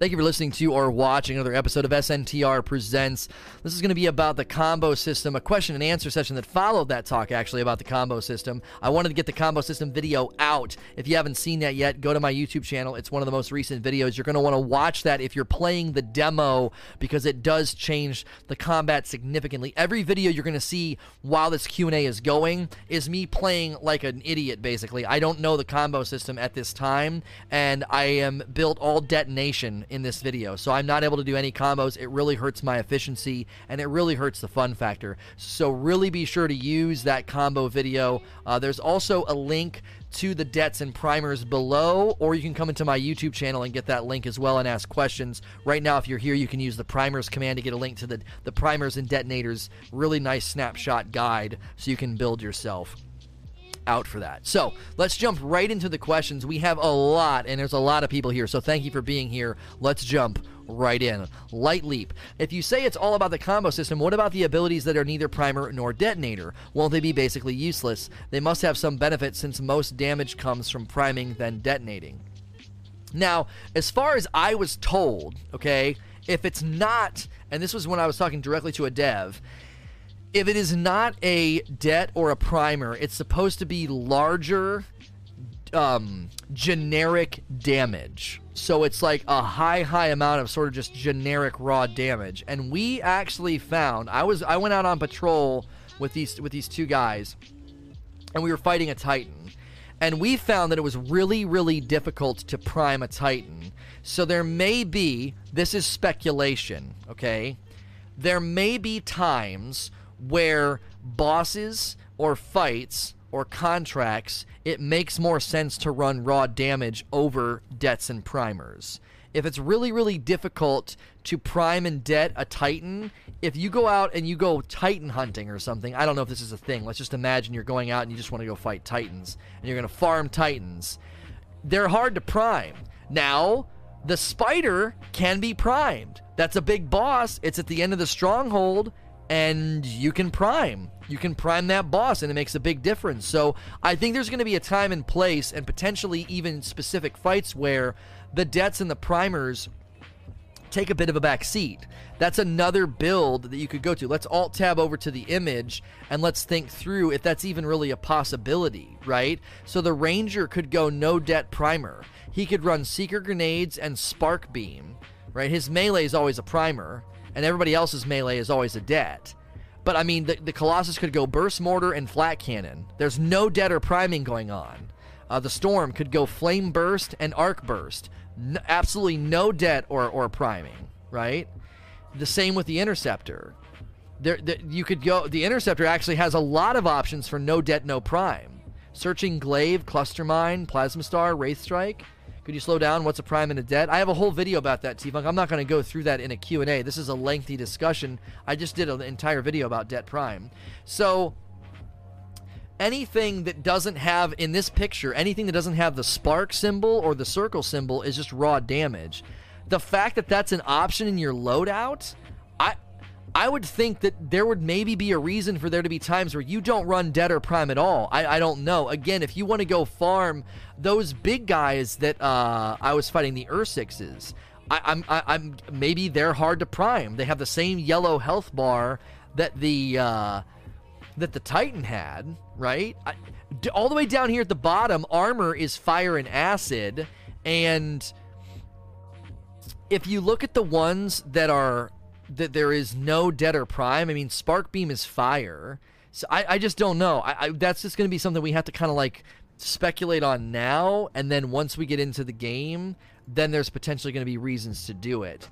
Thank you for listening to or watching another episode of SNTR Presents. This is going to be about the combo system, a question and answer session that followed that talk actually about the combo system. I wanted to get the combo system video out. If you haven't seen that yet, go to my YouTube channel. It's one of the most recent videos. You're going to want to watch that if you're playing the demo because it does change the combat significantly. Every video you're going to see while this Q&A is going is me playing like an idiot basically. I don't know the combo system at this time and I am built all detonation in this video. So I'm not able to do any combos. It really hurts my efficiency and it really hurts the fun factor. So really be sure to use that combo video. Uh, there's also a link to the dets and primers below, or you can come into my YouTube channel and get that link as well and ask questions. Right now, if you're here, you can use the primers command to get a link to the, the primers and detonators. Really nice snapshot guide so you can build yourself out for that. So let's jump right into the questions. We have a lot, and there's a lot of people here. So thank you for being here. Let's jump right in. Light Leap. If you say it's all about the combo system, what about the abilities that are neither primer nor detonator? Won't they be basically useless? They must have some benefit since most damage comes from priming than detonating. Now, as far as I was told, okay, if it's not, and this was when I was talking directly to a dev, if it is not a debt or a primer, it's supposed to be larger, um, generic damage. So it's like a high, high amount of sort of just generic raw damage. And we actually found I was I went out on patrol with these with these two guys, and we were fighting a Titan. And we found that it was really, really difficult to prime a Titan. So there may be, this is speculation, okay? There may be times where bosses or fights or contracts, it makes more sense to run raw damage over debts and primers. If it's really, really difficult to prime and debt a Titan, if you go out and you go Titan hunting or something, I don't know if this is a thing. Let's just imagine you're going out and you just want to go fight Titans and you're going to farm Titans. They're hard to prime. Now, the spider can be primed. That's a big boss. It's at the end of the stronghold and you can prime. You can prime that boss, and it makes a big difference. So I think there's going to be a time and place, and potentially even specific fights where the debts and the primers take a bit of a back seat. That's another build that you could go to. Let's alt tab over to the image and let's think through if that's even really a possibility, right? So the ranger could go no debt primer. He could run seeker grenades and spark beam, right? His melee is always a primer and everybody else's melee is always a debt. But I mean, the, the Colossus could go burst mortar and flak cannon. There's no debt or priming going on. Uh, the Storm could go flame burst and arc burst. Absolutely no debt or, or priming, right? The same with the Interceptor. There, the, you could go. The Interceptor actually has a lot of options for no debt, no prime. Searching Glaive, Cluster Mine, Plasma Star, Wraith Strike. Could you slow down? What's a prime and a debt? I have a whole video about that, T-Funk. I'm not going to go through that in a Q&A. This is a lengthy discussion. I just did an entire video about debt prime. So anything that doesn't have in this picture, anything that doesn't have the spark symbol or the circle symbol is just raw damage. The fact that that's an option in your loadout, I I would think that there would maybe be a reason for there to be times where you don't run dead or prime at all. I, I don't know. Again, if you want to go farm those big guys that uh, I was fighting, the Ursixes, I, I'm, I, I'm maybe they're hard to prime. They have the same yellow health bar that the uh, that the Titan had, right? I, all the way down here at the bottom, armor is fire and acid, and if you look at the ones that are that there is no det or prime, I mean, spark beam is fire. So I, I just don't know. I, I that's just going to be something we have to kind of like speculate on now, and then once we get into the game, then there's potentially going to be reasons to do it.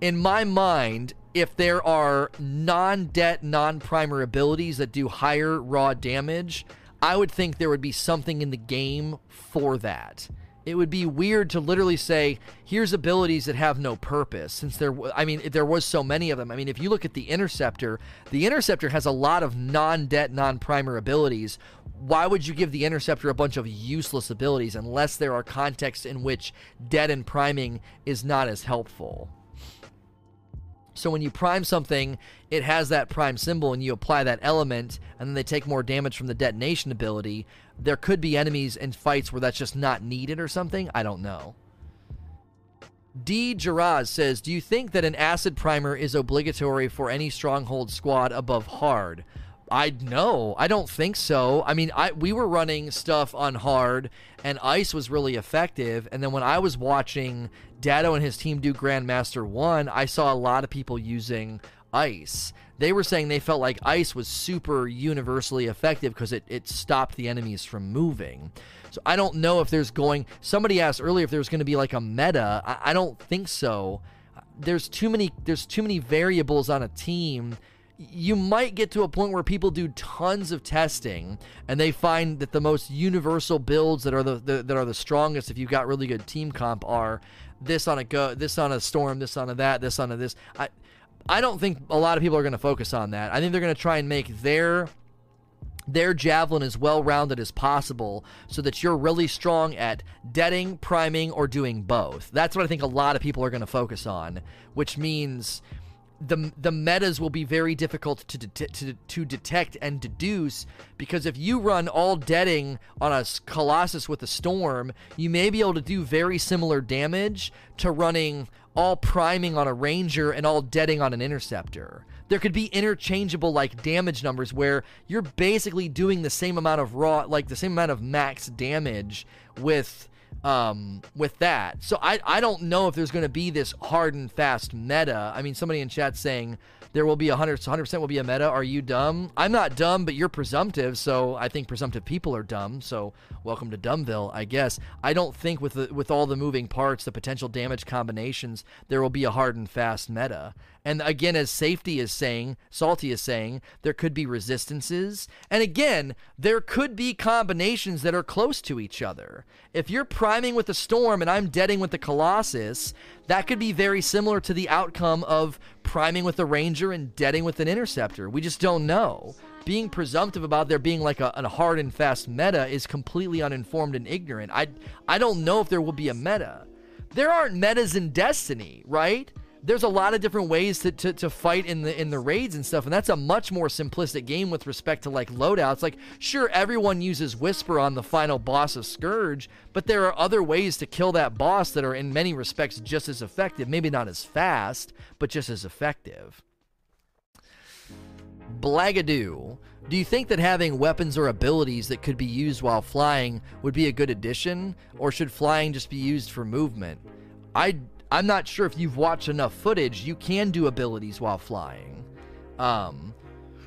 In my mind, if there are non det, non primer abilities that do higher raw damage, I would think there would be something in the game for that. It would be weird to literally say, here's abilities that have no purpose, since there, I mean, there was so many of them. I mean, if you look at the Interceptor, the Interceptor has a lot of non det, non primer abilities. Why would you give the Interceptor a bunch of useless abilities unless there are contexts in which det and priming is not as helpful? So when you prime something, it has that prime symbol and you apply that element, and then they take more damage from the detonation ability. There could be enemies and fights where that's just not needed or something. I don't know. D. Geraz says, Do you think that an acid primer is obligatory for any stronghold squad above hard? I no, I don't think so. I mean, I we were running stuff on hard, and ice was really effective. And then when I was watching Datto and his team do Grandmaster One, I saw a lot of people using ice. They were saying they felt like ice was super universally effective because it, it stopped the enemies from moving. So I don't know if there's going. Somebody asked earlier if there's going to be like a meta. I, I don't think so. There's too many. There's too many variables on a team. You might get to a point where people do tons of testing and they find that the most universal builds that are the, the that are the strongest if you've got really good team comp are this on a go, this on a storm, this on a that, this on a this. I I don't think a lot of people are going to focus on that. I think they're going to try and make their their javelin as well rounded as possible so that you're really strong at deading, priming, or doing both. That's what I think a lot of people are going to focus on, which means the the metas will be very difficult to, de- to to detect and deduce because if you run all deading on a colossus with a storm, you may be able to do very similar damage to running all priming on a ranger and all deading on an interceptor. There could be interchangeable like damage numbers where you're basically doing the same amount of raw like the same amount of max damage with um, with that. So I, I don't know if there's going to be this hard and fast meta. I mean, somebody in chat saying there will be 100 100% will be a meta. Are you dumb? I'm not dumb, but you're presumptive, so I think presumptive people are dumb. So welcome to Dumbville, I guess. I don't think with the, with all the moving parts, the potential damage combinations, there will be a hard and fast meta. And again, as Safety is saying, Salty is saying, there could be resistances. And again, there could be combinations that are close to each other. If you're priming with the Storm and I'm deading with the Colossus, that could be very similar to the outcome of priming with the Ranger and deading with an Interceptor. We just don't know. Being presumptive about there being like a, a hard and fast meta is completely uninformed and ignorant. I, I don't know if there will be a meta. There aren't metas in Destiny, right? There's a lot of different ways to, to, to fight in the in the raids and stuff and that's a much more simplistic game with respect to like loadouts. Like sure everyone uses whisper on the final boss of scourge but there are other ways to kill that boss that are in many respects just as effective. Maybe not as fast but just as effective. Blagadoo. Do you think that having weapons or abilities that could be used while flying would be a good addition or should flying just be used for movement? I I'm not sure if you've watched enough footage. You can do abilities while flying. Um,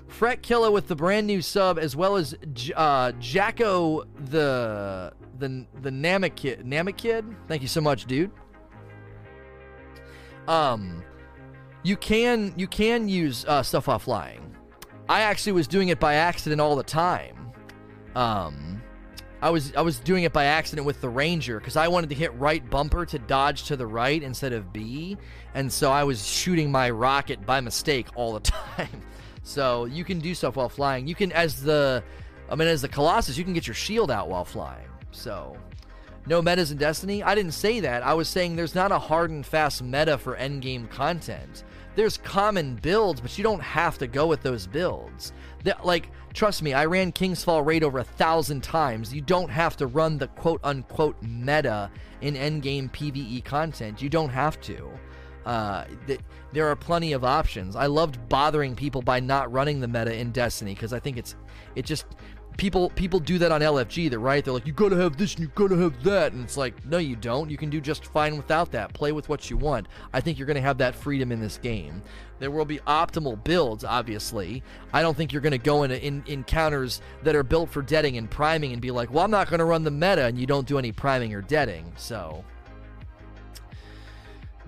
Fret Killer with the brand new sub, as well as uh, Jacko the the the Namakid. Namakid. Thank you so much, dude. Um, you can you can use uh, stuff while flying. I actually was doing it by accident all the time. Um, I was I was doing it by accident with the Ranger because I wanted to hit right bumper to dodge to the right instead of B, and so I was shooting my rocket by mistake all the time. so you can do stuff while flying. You can as the I mean as the Colossus, you can get your shield out while flying. So no metas in Destiny? I didn't say that. I was saying there's not a hard and fast meta for endgame content. There's common builds, but you don't have to go with those builds. That like Trust me, I ran King's Fall Raid over a thousand times. You don't have to run the quote unquote meta in endgame PvE content. You don't have to. Uh, th- there are plenty of options. I loved bothering people by not running the meta in Destiny because I think it's it just people people do that on LFG. They're right. They're like, you gotta have this and you gotta have that, and it's like, no, you don't. You can do just fine without that. Play with what you want. I think you're gonna have that freedom in this game. There will be optimal builds, obviously. I don't think you're gonna go into in, encounters that are built for deading and priming and be like, well, I'm not gonna run the meta, and you don't do any priming or deading. So,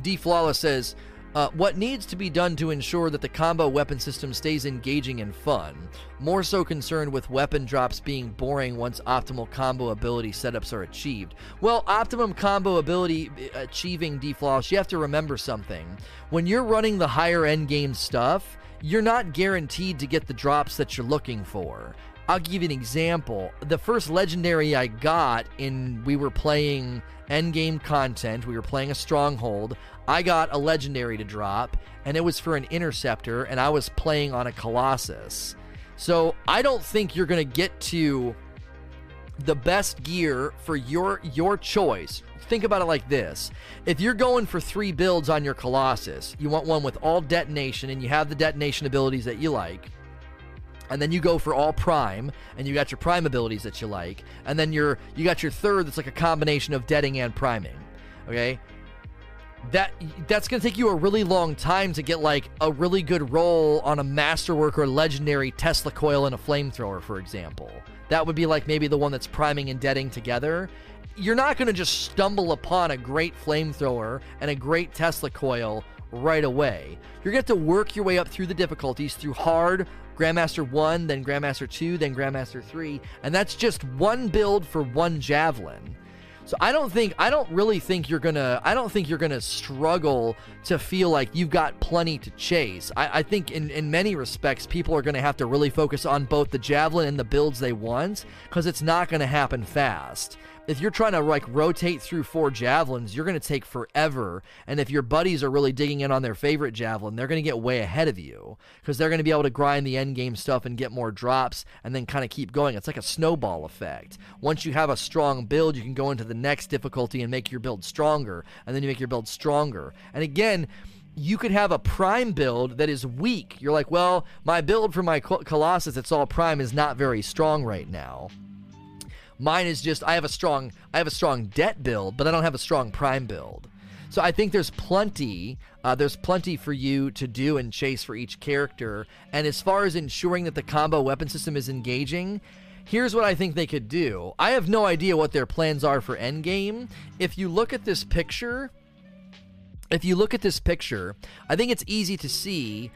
D Flawless says. Uh, what needs to be done to ensure that the combo weapon system stays engaging and fun? More so concerned with weapon drops being boring once optimal combo ability setups are achieved. Well, optimum combo ability uh, achieving D Flawless, you have to remember something. When you're running the higher end game stuff, you're not guaranteed to get the drops that you're looking for. I'll give you an example. The first legendary I got in we were playing endgame content, we were playing a stronghold. I got a legendary to drop, and it was for an interceptor, and I was playing on a Colossus. So I don't think you're going to get to the best gear for your your choice. Think about it like this. If you're going for 3 builds on your Colossus, you want one with all detonation and you have the detonation abilities that you like. And then you go for all prime and you got your prime abilities that you like, and then you're you got your third that's like a combination of deading and priming. Okay? that that's going to take you a really long time to get like a really good roll on a masterwork or legendary Tesla coil and a flamethrower, for example. That would be like maybe the one that's priming and deading together. You're not going to just stumble upon a great flamethrower and a great Tesla coil right away. You're going to have to work your way up through the difficulties through hard, Grandmaster 1, then Grandmaster 2, then Grandmaster 3, and that's just one build for one javelin. So I don't think I don't really think you're gonna I don't think you're gonna struggle to feel like you've got plenty to chase. I, I think in, in many respects people are gonna have to really focus on both the javelin and the builds they want because it's not gonna happen fast if you're trying to like rotate through four javelins, you're going to take forever. And if your buddies are really digging in on their favorite javelin, they're going to get way ahead of you because they're going to be able to grind the end game stuff and get more drops and then kind of keep going. It's like a snowball effect. Once you have a strong build, you can go into the next difficulty and make your build stronger, and then you make your build stronger. And again, you could have a prime build that is weak. You're like, well, my build for my Colossus, it's all prime, is not very strong right now. Mine is just I have a strong I have a strong debt build, but I don't have a strong prime build. So I think there's plenty uh, there's plenty for you to do and chase for each character. And as far as ensuring that the combo weapon system is engaging, here's what I think they could do. I have no idea what their plans are for endgame. If you look at this picture, if you look at this picture, I think it's easy to see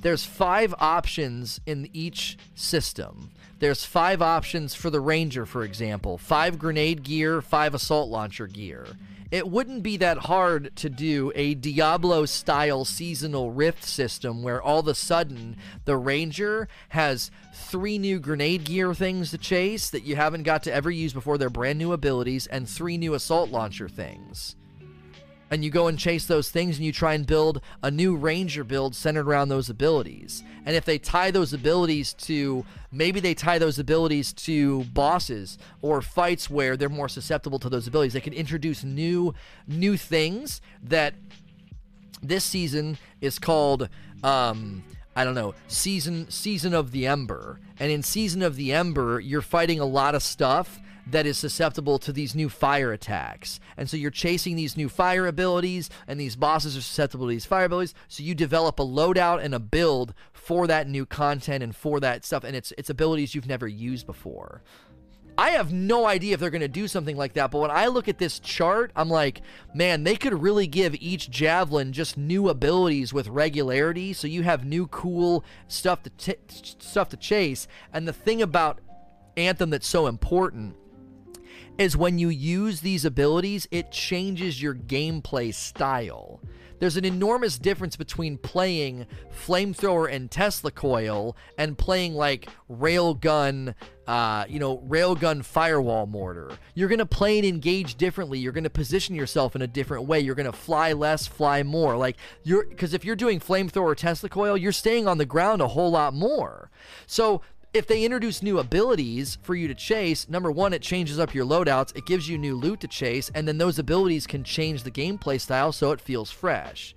there's five options in each system. There's five options for the Ranger, for example five grenade gear, five assault launcher gear. It wouldn't be that hard to do a Diablo style seasonal rift system where all of a sudden the Ranger has three new grenade gear things to chase that you haven't got to ever use before, they're brand new abilities, and three new assault launcher things and you go and chase those things and you try and build a new ranger build centered around those abilities. And if they tie those abilities to maybe they tie those abilities to bosses or fights where they're more susceptible to those abilities, they can introduce new new things that this season is called um, I don't know, season season of the Ember. And in season of the Ember, you're fighting a lot of stuff that is susceptible to these new fire attacks. And so you're chasing these new fire abilities, and these bosses are susceptible to these fire abilities. So you develop a loadout and a build for that new content and for that stuff, and it's it's abilities you've never used before. I have no idea if they're going to do something like that, but when I look at this chart, I'm like, man, they could really give each javelin just new abilities with regularity, so you have new cool stuff to t- stuff to chase. And the thing about Anthem that's so important is when you use these abilities, it changes your gameplay style. There's an enormous difference between playing flamethrower and Tesla coil and playing like railgun, uh, you know, railgun firewall mortar. You're gonna play and engage differently. You're gonna position yourself in a different way. You're gonna fly less, fly more. Like you're because if you're doing flamethrower Tesla coil, you're staying on the ground a whole lot more. So if they introduce new abilities for you to chase, number one, it changes up your loadouts, it gives you new loot to chase, and then those abilities can change the gameplay style so it feels fresh.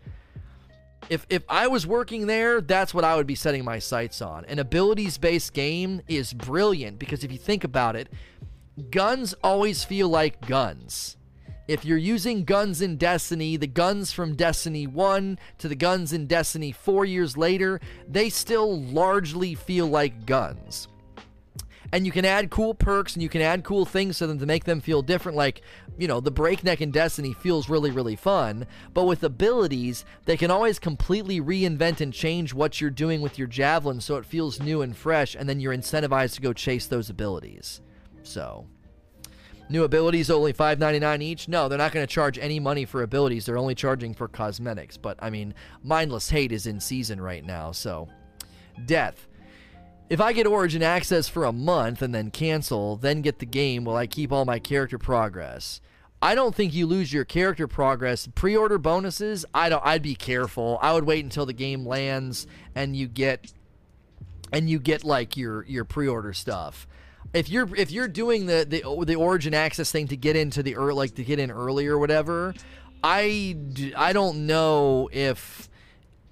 If, if I was working there, that's what I would be setting my sights on. An abilities based game is brilliant because if you think about it, guns always feel like guns if you're using guns in Destiny, the guns from Destiny 1 to the guns in Destiny 4 years later, they still largely feel like guns. And you can add cool perks and you can add cool things to them to make them feel different. Like, you know, the breakneck in Destiny feels really, really fun. But with abilities, they can always completely reinvent and change what you're doing with your javelin so it feels new and fresh. And then you're incentivized to go chase those abilities. So. New abilities only $5.99 each? No, they're not going to charge any money for abilities. They're only charging for cosmetics. But I mean, Mindless Hate is in season right now, so death. If I get Origin access for a month and then cancel, then get the game, will I keep all my character progress? I don't think you lose your character progress. Pre-order bonuses, I don't I'd be careful. I would wait until the game lands and you get and you get like your your pre-order stuff if you're if you're doing the the the origin access thing to get into the like to get in early or whatever, I I don't know if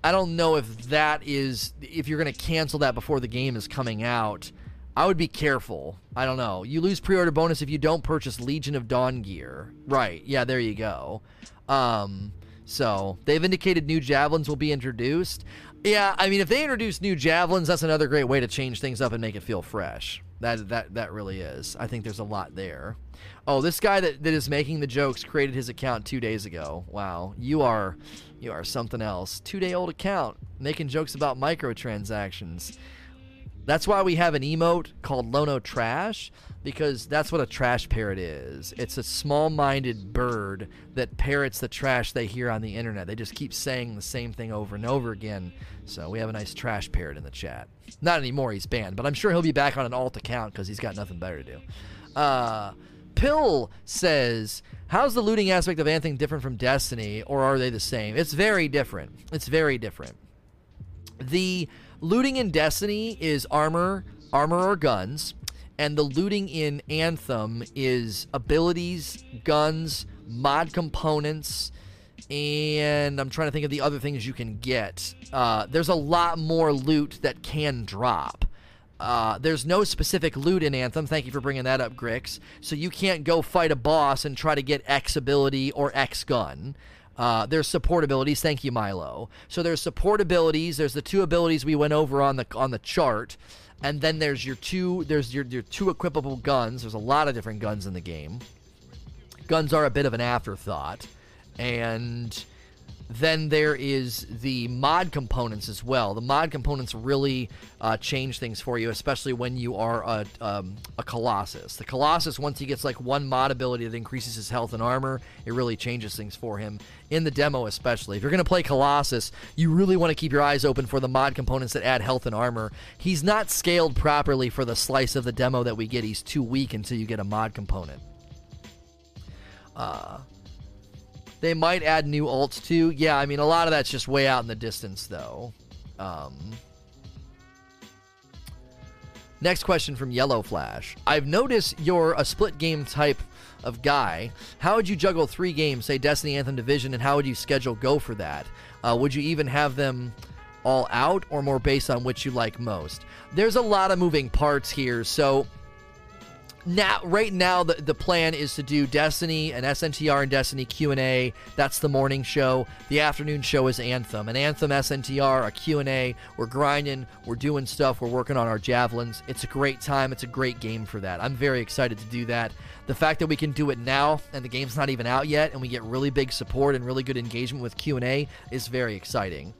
I don't know if that is if you're going to cancel that before the game is coming out. I would be careful. I don't know. You lose pre-order bonus if you don't purchase Legion of Dawn gear. Right. Yeah, there you go. Um so, they've indicated new javelins will be introduced. Yeah, I mean if they introduce new javelins, that's another great way to change things up and make it feel fresh. That that that really is. I think there's a lot there. Oh, this guy that, that is making the jokes created his account two days ago. Wow, you are you are something else. Two day old account making jokes about microtransactions. That's why we have an emote called Lono Trash because that's what a trash parrot is. It's a small-minded bird that parrots the trash they hear on the internet. They just keep saying the same thing over and over again. So we have a nice trash parrot in the chat. Not anymore, he's banned, but I'm sure he'll be back on an alt account because he's got nothing better to do. Uh, Pill says, "How's the looting aspect of Anthem different from Destiny, or are they the same?" It's very different. It's very different. The looting in Destiny is armor, armor or guns, and the looting in Anthem is abilities, guns, mod components, and I'm trying to think of the other things you can get. Uh, there's a lot more loot that can drop. Uh, there's no specific loot in Anthem. Thank you for bringing that up, Grix. So you can't go fight a boss and try to get X ability or X gun. Uh, there's support abilities. Thank you, Milo. So there's support abilities. There's the two abilities we went over on the on the chart, and then there's your two there's your your two equipable guns. There's a lot of different guns in the game. Guns are a bit of an afterthought, and then there is the mod components as well. The mod components really uh, change things for you, especially when you are a, um, a Colossus. The Colossus, once he gets like one mod ability that increases his health and armor, it really changes things for him. In the demo, especially. If you're going to play Colossus, you really want to keep your eyes open for the mod components that add health and armor. He's not scaled properly for the slice of the demo that we get. He's too weak until you get a mod component. Uh, they might add new alts too. Yeah, I mean, a lot of that's just way out in the distance, though. Um, next question from Yellow Flash. I've noticed you're a split game type of guy. How would you juggle three games, say Destiny, Anthem, Division, and how would you schedule go for that? Uh, would you even have them all out or more based on which you like most? There's a lot of moving parts here, so now right now the, the plan is to do destiny and sntr and destiny q&a that's the morning show. The afternoon show is anthem. And anthem sntr a q&a we're grinding. We're doing stuff. We're working on our javelins. It's a great time. It's a great game for that. I'm very excited to do that. The fact that we can do it now and the game's not even out yet and we get really big support and really good engagement with q&a is very exciting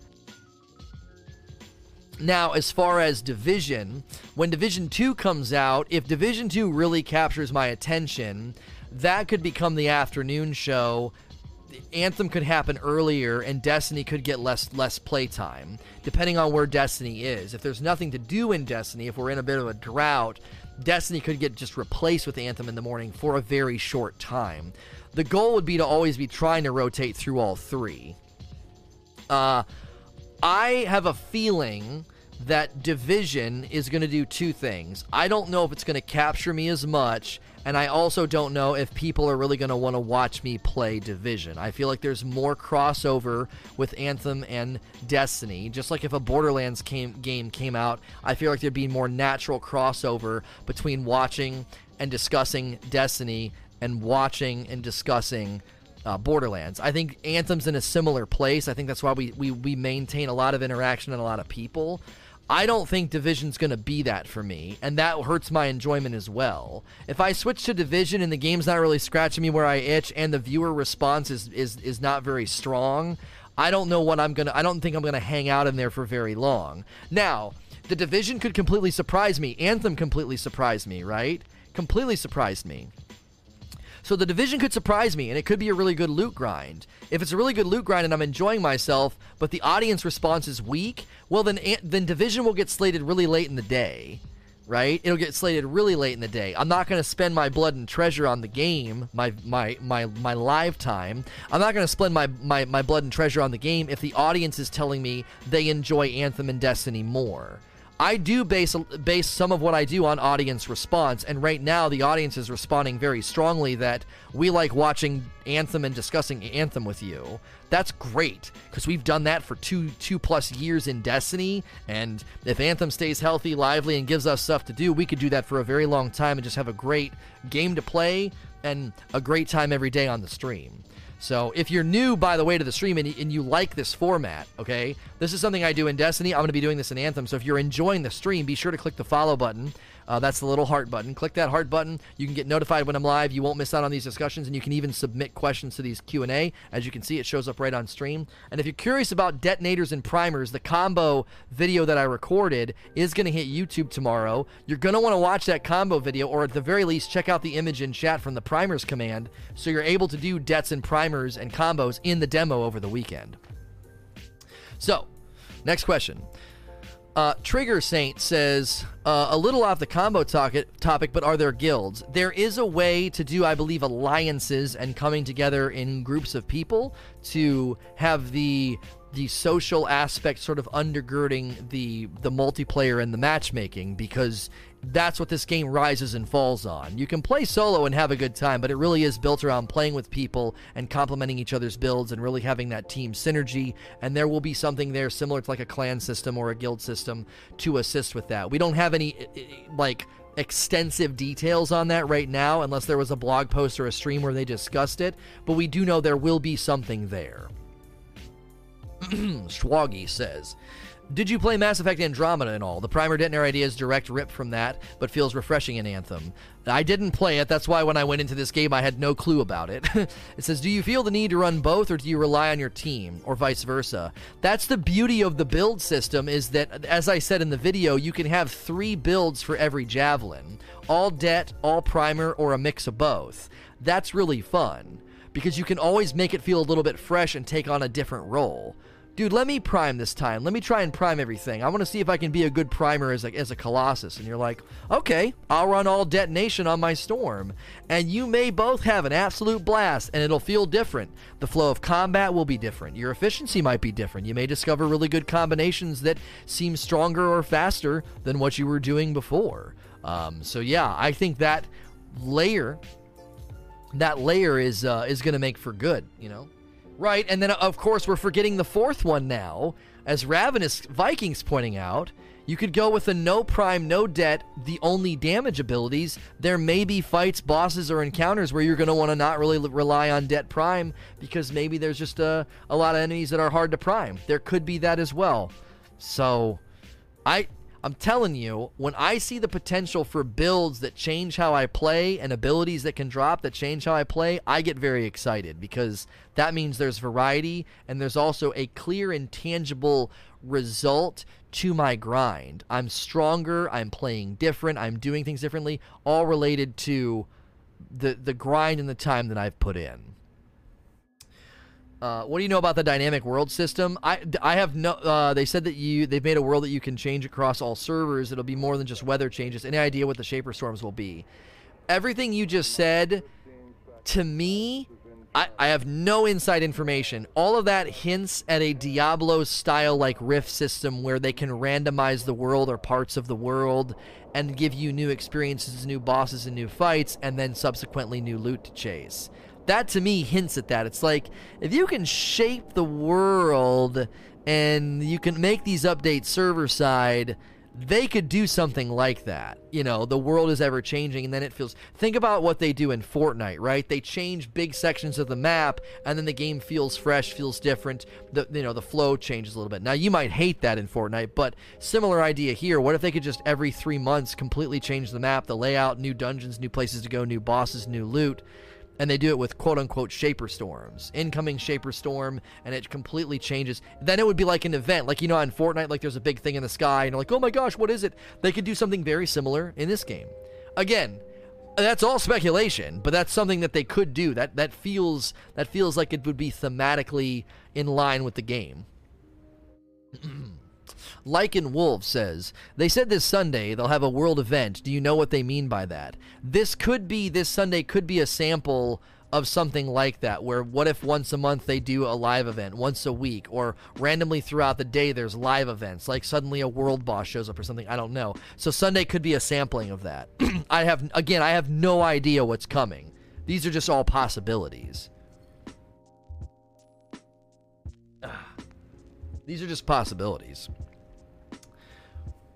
now, as far as Division, when Division 2 comes out, if Division 2 really captures my attention, that could become the afternoon show. Anthem could happen earlier and Destiny could get less less playtime, depending on where Destiny is. If there's nothing to do in Destiny, if we're in a bit of a drought, Destiny could get just replaced with Anthem in the morning for a very short time. The goal would be to always be trying to rotate through all three. Uh, I have a feeling that Division is going to do two things. I don't know if it's going to capture me as much, and I also don't know if people are really going to want to watch me play Division. I feel like there's more crossover with Anthem and Destiny. Just like if a Borderlands came, game came out, I feel like there'd be more natural crossover between watching and discussing Destiny and watching and discussing uh, Borderlands. I think Anthem's in a similar place. I think that's why we, we, we maintain a lot of interaction and a lot of people. I don't think Division's going to be that for me, and that hurts my enjoyment as well. If I switch to Division and the game's not really scratching me where I itch, and the viewer response is is, is not very strong, I don't know what I'm gonna. I don't think I'm gonna hang out in there for very long. Now, the Division could completely surprise me. Anthem completely surprised me, right? Completely surprised me. So the division could surprise me, and it could be a really good loot grind. If it's a really good loot grind and I'm enjoying myself, but the audience response is weak, well then then division will get slated really late in the day, right? It'll get slated really late in the day. I'm not going to spend my blood and treasure on the game, my my my my live time. I'm not going to spend my, my my blood and treasure on the game if the audience is telling me they enjoy Anthem and Destiny more. I do base base some of what I do on audience response, and right now the audience is responding very strongly that we like watching Anthem and discussing Anthem with you. That's great because we've done that for two two plus years in Destiny, and if Anthem stays healthy, lively, and gives us stuff to do, we could do that for a very long time and just have a great game to play and a great time every day on the stream. So if you're new, by the way, to the stream and, and, you like this format, okay, this is something I do in Destiny. I'm going to be doing this in Anthem. So if you're enjoying the stream, be sure to click the follow button. Uh, that's the little heart button. Click that heart button. You can get notified when I'm live. You won't miss out on these discussions, and you can even submit questions to these Q and A. As you can see, it shows up right on stream. And if you're curious about detonators and primers, the combo video that I recorded is going to hit YouTube tomorrow. You're going to want to watch that combo video, or at the very least, check out the image in chat from the primers command, so you're able to do dets and primers and combos in the demo over the weekend. So, next question. Uh, Trigger Saint says uh, a little off the combo topic, but are there guilds? There is a way to do, I believe, alliances and coming together in groups of people to have the the social aspect sort of undergirding the the multiplayer and the matchmaking because that's what this game rises and falls on. You can play solo and have a good time, but it really is built around playing with people and complementing each other's builds and really having that team synergy. And there will be something there similar to like a clan system or a guild system to assist with that. We don't have any like extensive details on that right now, unless there was a blog post or a stream where they discussed it, but we do know there will be something there. Schwaggy says, did you play Mass Effect Andromeda and all? The primer detonator idea is direct rip from that, but feels refreshing in Anthem. I didn't play it. That's why when I went into this game, I had no clue about it. it says, Do you feel the need to run both, or do you rely on your team, or vice versa? That's the beauty of the build system, is that, as I said in the video, you can have three builds for every javelin all det, all primer, or a mix of both. That's really fun, because you can always make it feel a little bit fresh and take on a different role dude, let me prime this time. Let me try and prime everything. I want to see if I can be a good primer as a, as a Colossus. And you're like, okay, I'll run all detonation on my Storm. And you may both have an absolute blast, and it'll feel different. The flow of combat will be different. Your efficiency might be different. You may discover really good combinations that seem stronger or faster than what you were doing before. Um, so yeah, I think that layer, that layer is uh, is going to make for good. You know. Right, and then uh, of course we're forgetting the fourth one now. As Ravenous Vikings pointing out, you could go with a no prime, no debt, the only damage abilities. There may be fights, bosses, or encounters where you're going to want to not really rely on debt prime because maybe there's just a, a lot of enemies that are hard to prime. There could be that as well. So, I I'm telling you, when I see the potential for builds that change how I play and abilities that can drop that change how I play, I get very excited because that means there's variety and there's also a clear and tangible result to my grind. I'm stronger, I'm playing different, I'm doing things differently, all related to the the grind and the time that I've put in. Uh, what do you know about the dynamic world system? I, I have no. Uh, they said that you they've made a world that you can change across all servers. It'll be more than just weather changes. Any idea what the Shaper storms will be? Everything you just said, to me, I, I have no inside information. All of that hints at a Diablo style like Rift system where they can randomize the world or parts of the world and give you new experiences, new bosses, and new fights, and then subsequently new loot to chase that to me hints at that. It's like if you can shape the world and you can make these updates server side, they could do something like that. You know, the world is ever changing, and then it feels. Think about what they do in Fortnite, right? They change big sections of the map, and then the game feels fresh, feels different. The you know the flow changes a little bit. Now you might hate that in Fortnite, but similar idea here. What if they could just every three months completely change the map, the layout, new dungeons, new places to go, new bosses, new loot? And they do it with quote unquote shaper storms incoming shaper storm and it completely changes. Then it would be like an event like you know in fortnite like there's a big thing in the sky and you're like oh my gosh what is it? They could do something very similar in this game. Again that's all speculation but that's something that they could do. That that feels that feels like it would be thematically in line with the game Lycan Wolf says, They said this Sunday they'll have a world event. Do you know what they mean by that? This could be, this Sunday could be a sample of something like that where what if once a month they do a live event once a week or randomly throughout the day there's live events like suddenly a world boss shows up or something i don't know. So sunday could be a sampling of that. I have again i have no idea what's coming. These are just all possibilities. These are just possibilities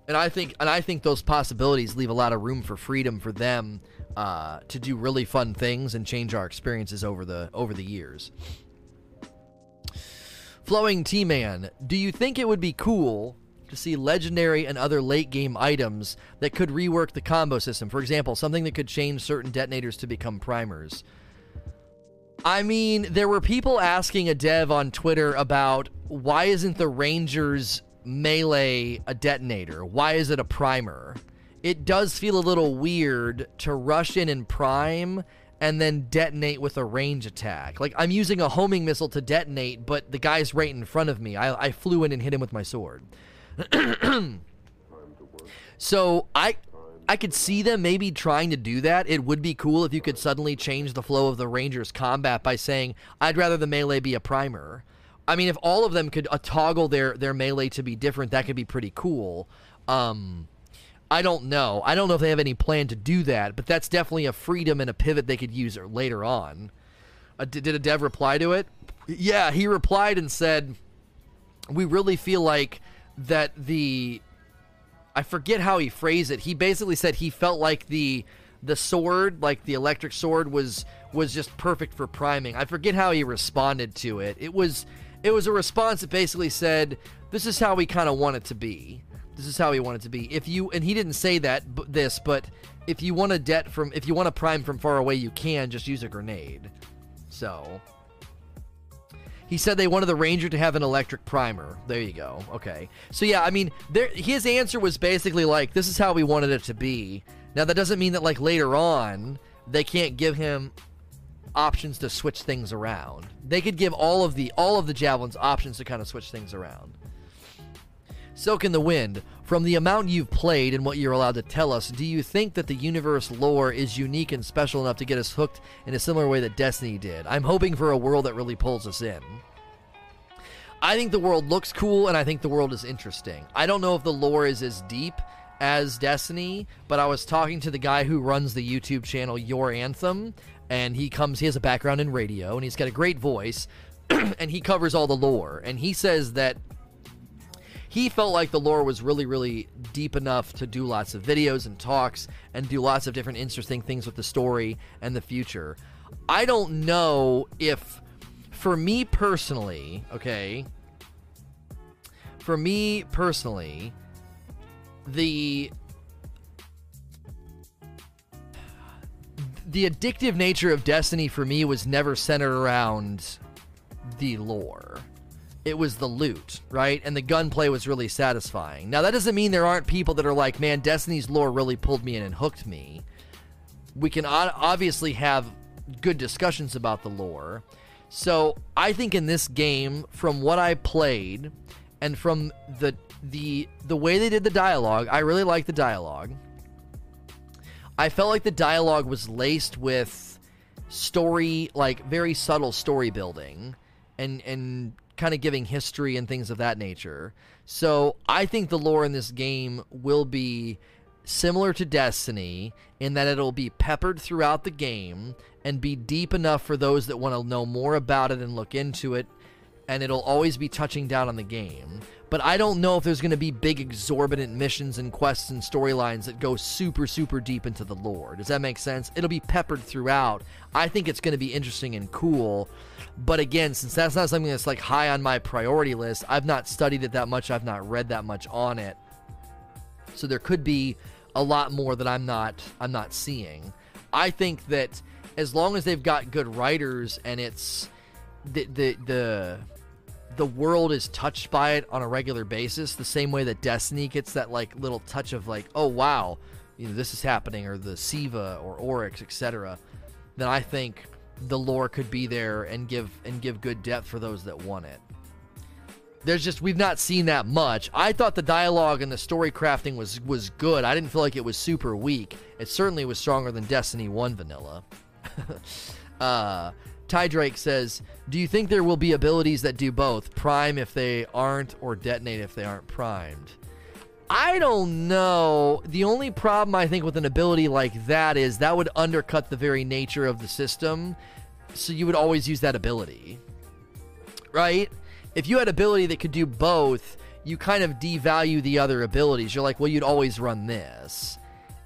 and I think and I think those possibilities leave a lot of room for freedom for them uh, to do really fun things and change our experiences over the over the years. Flowing T Man, do you think it would be cool to see legendary and other late game items that could rework the combo system? For example, something that could change certain detonators to become primers. I mean, there were people asking a dev on Twitter about why isn't the Rangers melee a detonator? Why is it a primer? It does feel a little weird to rush in and prime and then detonate with a range attack. Like I'm using a homing missile to detonate, but the guy's right in front of me. I, I flew in and hit him with my sword. so I I could see them maybe trying to do that. It would be cool if you could suddenly change the flow of the Rangers combat by saying, I'd rather the melee be a primer. I mean, if all of them could uh, toggle their their melee to be different, that could be pretty cool. Um, I don't know. I don't know if they have any plan to do that, but that's definitely a freedom and a pivot they could use later on. Uh, did, did a dev reply to it? Yeah, he replied and said, "We really feel like that the." I forget how he phrased it. He basically said he felt like the the sword, like the electric sword, was was just perfect for priming. I forget how he responded to it. It was it was a response that basically said, "This is how we kind of want it to be. This is how we want it to be." If you and he didn't say that b- this, but if you want a debt from if you want a prime from far away, you can just use a grenade. So he said they wanted the Ranger to have an electric primer. There you go. Okay. So yeah, I mean, there his answer was basically like, "This is how we wanted it to be." Now that doesn't mean that like later on they can't give him options to switch things around. They could give all of the all of the javelins options to kind of switch things around. Soak in the Wind, from the amount you've played and what you're allowed to tell us, do you think that the universe lore is unique and special enough to get us hooked in a similar way that Destiny did? I'm hoping for a world that really pulls us in. I think the world looks cool and I think the world is interesting. I don't know if the lore is as deep as Destiny, but I was talking to the guy who runs the YouTube channel Your Anthem, and he comes he has a background in radio and he's got a great voice and he covers all the lore. And he says that he felt like the lore was really really deep enough to do lots of videos and talks and do lots of different interesting things with the story and the future. I don't know if for me personally okay for me personally the the addictive nature of Destiny for me was never centered around the lore. It was the loot, right? And the gunplay was really satisfying. Now, that doesn't mean there aren't people that are like, man, Destiny's lore really pulled me in and hooked me. We can obviously have good discussions about the lore. So, I think in this game, from what I played and from the the the way they did the dialogue, I really like the dialogue. I felt like the dialogue was laced with story, like very subtle story building, and and kind of giving history and things of that nature. So I think the lore in this game will be similar to Destiny in that it'll be peppered throughout the game and be deep enough for those that want to know more about it and look into it, and it'll always be touching down on the game but I don't know if there's going to be big, exorbitant missions and quests and storylines that go super, super deep into the lore. Does that make sense? It'll be peppered throughout. I think it's going to be interesting and cool. But again, since that's not something that's like high on my priority list, I've not studied it that much. I've not read that much on it. So there could be a lot more that I'm not I'm not seeing. I think that as long as they've got good writers and it's the the the the world is touched by it on a regular basis, the same way that Destiny gets that like little touch of like, oh wow, you know, this is happening, or the Siva or Oryx, etc. Then I think the lore could be there and give and give good depth for those that want it. There's just we've not seen that much. I thought the dialogue and the story crafting was was good. I didn't feel like it was super weak. It certainly was stronger than Destiny 1 vanilla. Uh, Ty Drake says, "Do you think there will be abilities that do both, prime if they aren't, or detonate if they aren't primed?" I don't know. The only problem I think with an ability like that is that would undercut the very nature of the system. So you would always use that ability. Right? If you had ability that could do both, you kind of devalue the other abilities. You're like, well, you'd always run this.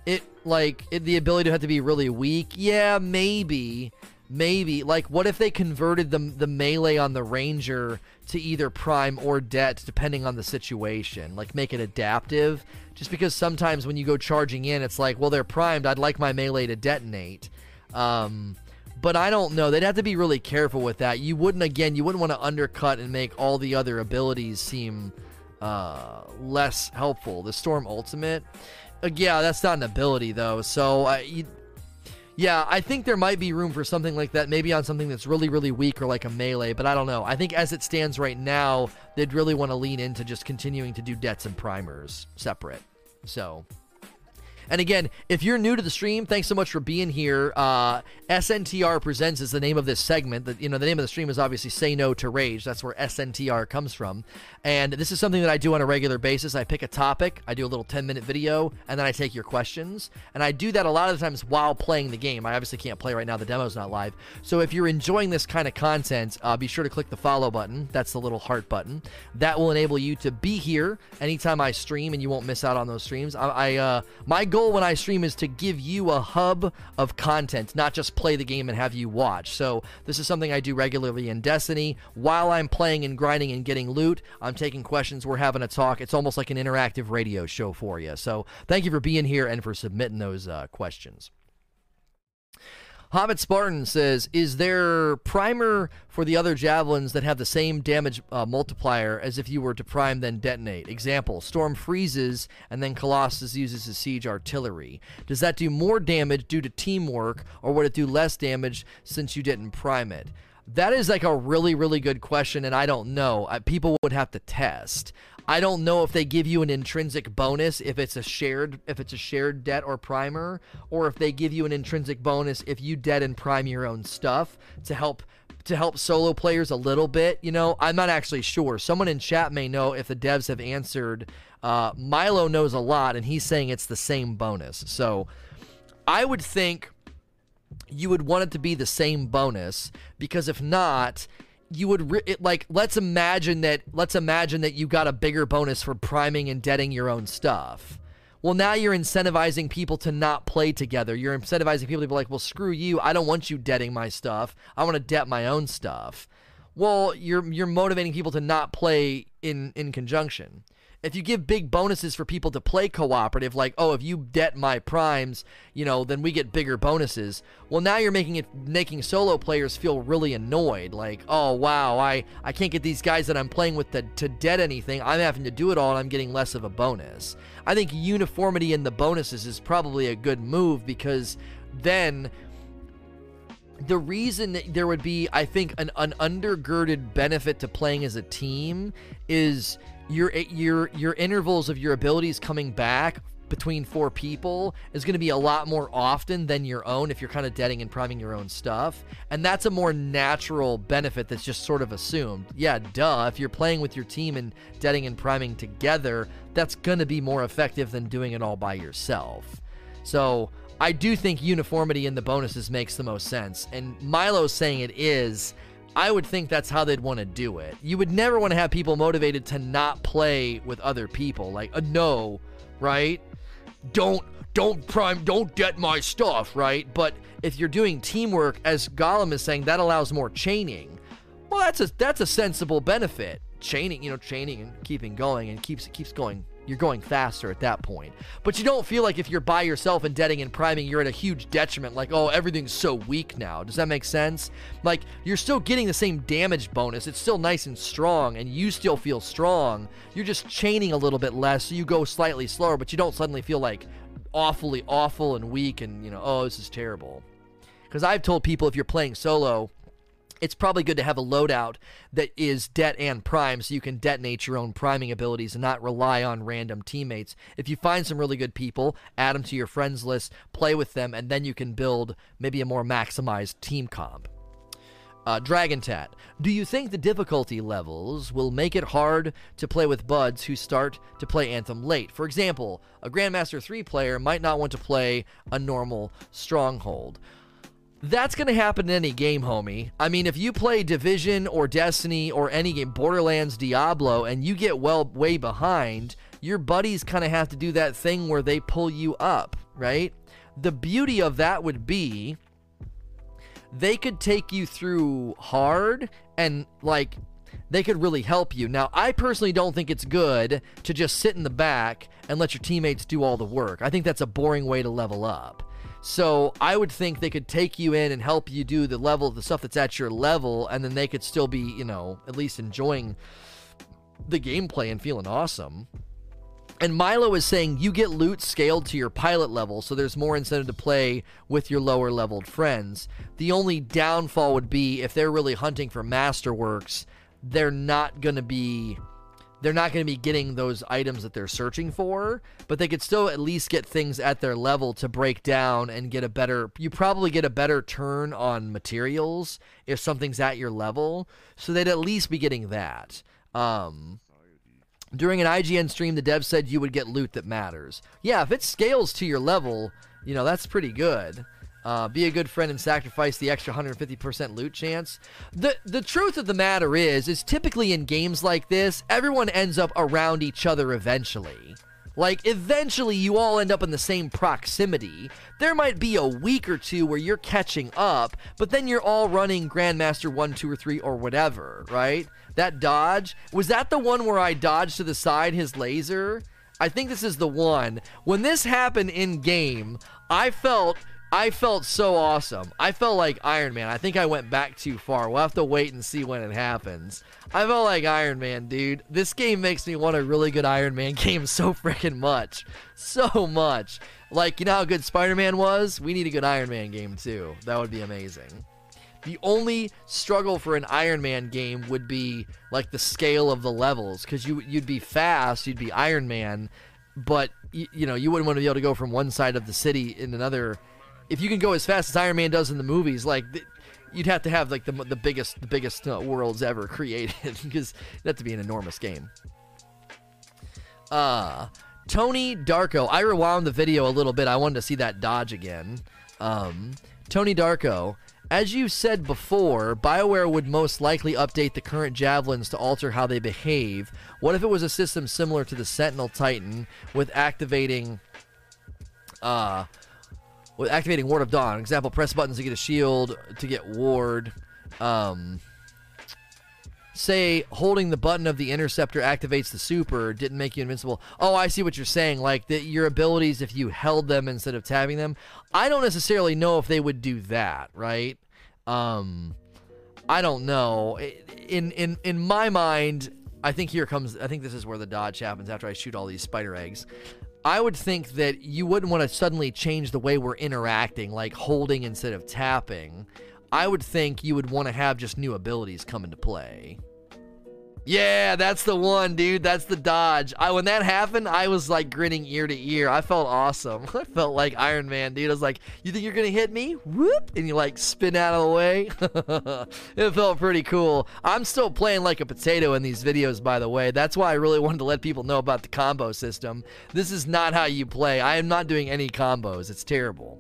It like it, the ability to have to be really weak. Yeah, maybe, maybe. Like, what if they converted the the melee on the ranger to either prime or det, depending on the situation? Like, make it adaptive. Just because sometimes when you go charging in, it's like, well, they're primed. I'd like my melee to detonate. Um, but I don't know. They'd have to be really careful with that. You wouldn't, again, you wouldn't want to undercut and make all the other abilities seem uh, less helpful. The Storm Ultimate, uh, yeah, that's not an ability though. So uh, yeah, I think there might be room for something like that, maybe on something that's really, really weak or like a melee, but I don't know. I think as it stands right now, they'd really want to lean into just continuing to do dets and primers separate. So. And again, if you're new to the stream, thanks so much for being here. Uh, SNTR Presents is the name of this segment. The, you know, the name of the stream is obviously Say No to Rage. That's where SNTR comes from. And this is something that I do on a regular basis. I pick a topic, I do a little 10 minute video, and then I take your questions. And I do that a lot of the times while playing the game. I obviously can't play right now, the demo's not live. So if you're enjoying this kind of content, uh, be sure to click the follow button. That's the little heart button. That will enable you to be here anytime I stream, and you won't miss out on those streams. I, I uh, my goal goal when I stream is to give you a hub of content, not just play the game and have you watch. So this is something I do regularly in Destiny. While I'm playing and grinding and getting loot, I'm taking questions, we're having a talk. It's almost like an interactive radio show for you. So thank you for being here and for submitting those uh, questions. Hobbit Spartan says, "Is there primer for the other javelins that have the same damage uh, multiplier as if you were to prime then detonate? Example: Storm freezes and then Colossus uses his siege artillery. Does that do more damage due to teamwork, or would it do less damage since you didn't prime it?" That is like a really, really good question, and I don't know. People would have to test. I don't know if they give you an intrinsic bonus if it's a shared if it's a shared det or primer, or if they give you an intrinsic bonus if you det and prime your own stuff to help to help solo players a little bit. You know, I'm not actually sure. Someone in chat may know if the devs have answered. Uh, Milo knows a lot, and he's saying it's the same bonus. So I would think you would want it to be the same bonus because if not, you would re- it, like let's imagine that let's imagine that you got a bigger bonus for priming and deading your own stuff. Well, now you're incentivizing people to not play together. You're incentivizing people to be like, "Well, screw you. I don't want you deading my stuff. I want to det my own stuff." Well, you're you're motivating people to not play in in conjunction if you give big bonuses for people to play cooperative, like, oh, if you det my primes, you know, then we get bigger bonuses. Well, now you're making it making solo players feel really annoyed. Like, oh wow, I I can't get these guys that I'm playing with to, to det anything. I'm having to do it all, and I'm getting less of a bonus. I think uniformity in the bonuses is probably a good move because then the reason there would be, I think, an, an undergirded benefit to playing as a team is your your your intervals of your abilities coming back between four people is going to be a lot more often than your own if you're kind of deading and priming your own stuff. And that's a more natural benefit that's just sort of assumed. Yeah, duh. If you're playing with your team and deading and priming together, that's going to be more effective than doing it all by yourself. So I do think uniformity in the bonuses makes the most sense. And Milo's saying it is. I would think that's how they'd want to do it. You would never want to have people motivated to not play with other people. Like, uh, no, right? Don't don't prime don't get my stuff, right? But if you're doing teamwork, as Gollum is saying, that allows more chaining. Well, that's a that's a sensible benefit. Chaining, you know, chaining and keeping going and keeps keeps going you're going faster at that point. But you don't feel like if you're by yourself and deading and priming, you're at a huge detriment. Like, oh, everything's so weak now. Does that make sense? Like, you're still getting the same damage bonus. It's still nice and strong, and you still feel strong. You're just chaining a little bit less, so you go slightly slower, but you don't suddenly feel like awfully awful and weak and, you know, oh, this is terrible. Because I've told people if you're playing solo, it's probably good to have a loadout that is det and prime so you can detonate your own priming abilities and not rely on random teammates. If you find some really good people, add them to your friends list, play with them, and then you can build maybe a more maximized team comp. Uh, Dragon Tat, do you think the difficulty levels will make it hard to play with buds who start to play Anthem late? For example, a Grandmaster 3 player might not want to play a normal Stronghold. That's going to happen in any game, homie. I mean, if you play Division or Destiny or any game, Borderlands, Diablo, and you get well way behind, your buddies kind of have to do that thing where they pull you up, right? The beauty of that would be they could take you through hard and like they could really help you. Now, I personally don't think it's good to just sit in the back and let your teammates do all the work. I think that's a boring way to level up. So I would think they could take you in and help you do the level, the stuff that's at your level, and then they could still be, you know, at least enjoying the gameplay and feeling awesome. And Milo is saying you get loot scaled to your pilot level, so there's more incentive to play with your lower leveled friends. The only downfall would be if they're really hunting for masterworks, they're not going to be they're not going to be getting those items that they're searching for, but they could still at least get things at their level to break down and get a better. You probably get a better turn on materials if something's at your level, so they'd at least be getting that. Um, during an IGN stream, the dev said you would get loot that matters. Yeah, if it scales to your level, you know that's pretty good. Uh, be a good friend and sacrifice the extra 150% loot chance. The the truth of the matter is, is typically in games like this, everyone ends up around each other eventually. Like, eventually you all end up in the same proximity. There might be a week or two where you're catching up, but then you're all running Grandmaster 1, 2, or 3, or whatever, right? That dodge, was that the one where I dodged to the side his laser? I think this is the one. When this happened in game, I felt I felt so awesome. I felt like Iron Man. I think I went back too far. We'll have to wait and see when it happens. I felt like Iron Man, dude. This game makes me want a really good Iron Man game so freaking much. So much. Like, you know how good Spider Man was? We need a good Iron Man game too. That would be amazing. The only struggle for an Iron Man game would be like the scale of the levels, because you you'd be fast, you'd be Iron Man, but you, you know you wouldn't want to be able to go from one side of the city in another if you can go as fast as Iron Man does in the movies, like you'd have to have like the the biggest the biggest uh, worlds ever created because that to be an enormous game. Uh Tony Darko. I rewound the video a little bit. I wanted to see that dodge again. Um, Tony Darko. As you said before, BioWare would most likely update the current javelins to alter how they behave. What if it was a system similar to the Sentinel Titan with activating uh, with activating Ward of Dawn. Example: press buttons to get a shield, to get ward. Um, say holding the button of the interceptor activates the super didn't make you invincible. Oh, I see what you're saying. Like that, your abilities if you held them instead of tabbing them. I don't necessarily know if they would do that, right? Um, I don't know. In in in my mind, I think here comes. I think this is where the dodge happens after I shoot all these spider eggs. I would think that you wouldn't want to suddenly change the way we're interacting, like holding instead of tapping. I would think you would want to have just new abilities come into play. Yeah, that's the one, dude. That's the dodge. I when that happened, I was like grinning ear to ear. I felt awesome. I felt like Iron Man, dude. I was like, "You think you're gonna hit me?" Whoop, and you like spin out of the way. it felt pretty cool. I'm still playing like a potato in these videos, by the way. That's why I really wanted to let people know about the combo system. This is not how you play. I am not doing any combos. It's terrible.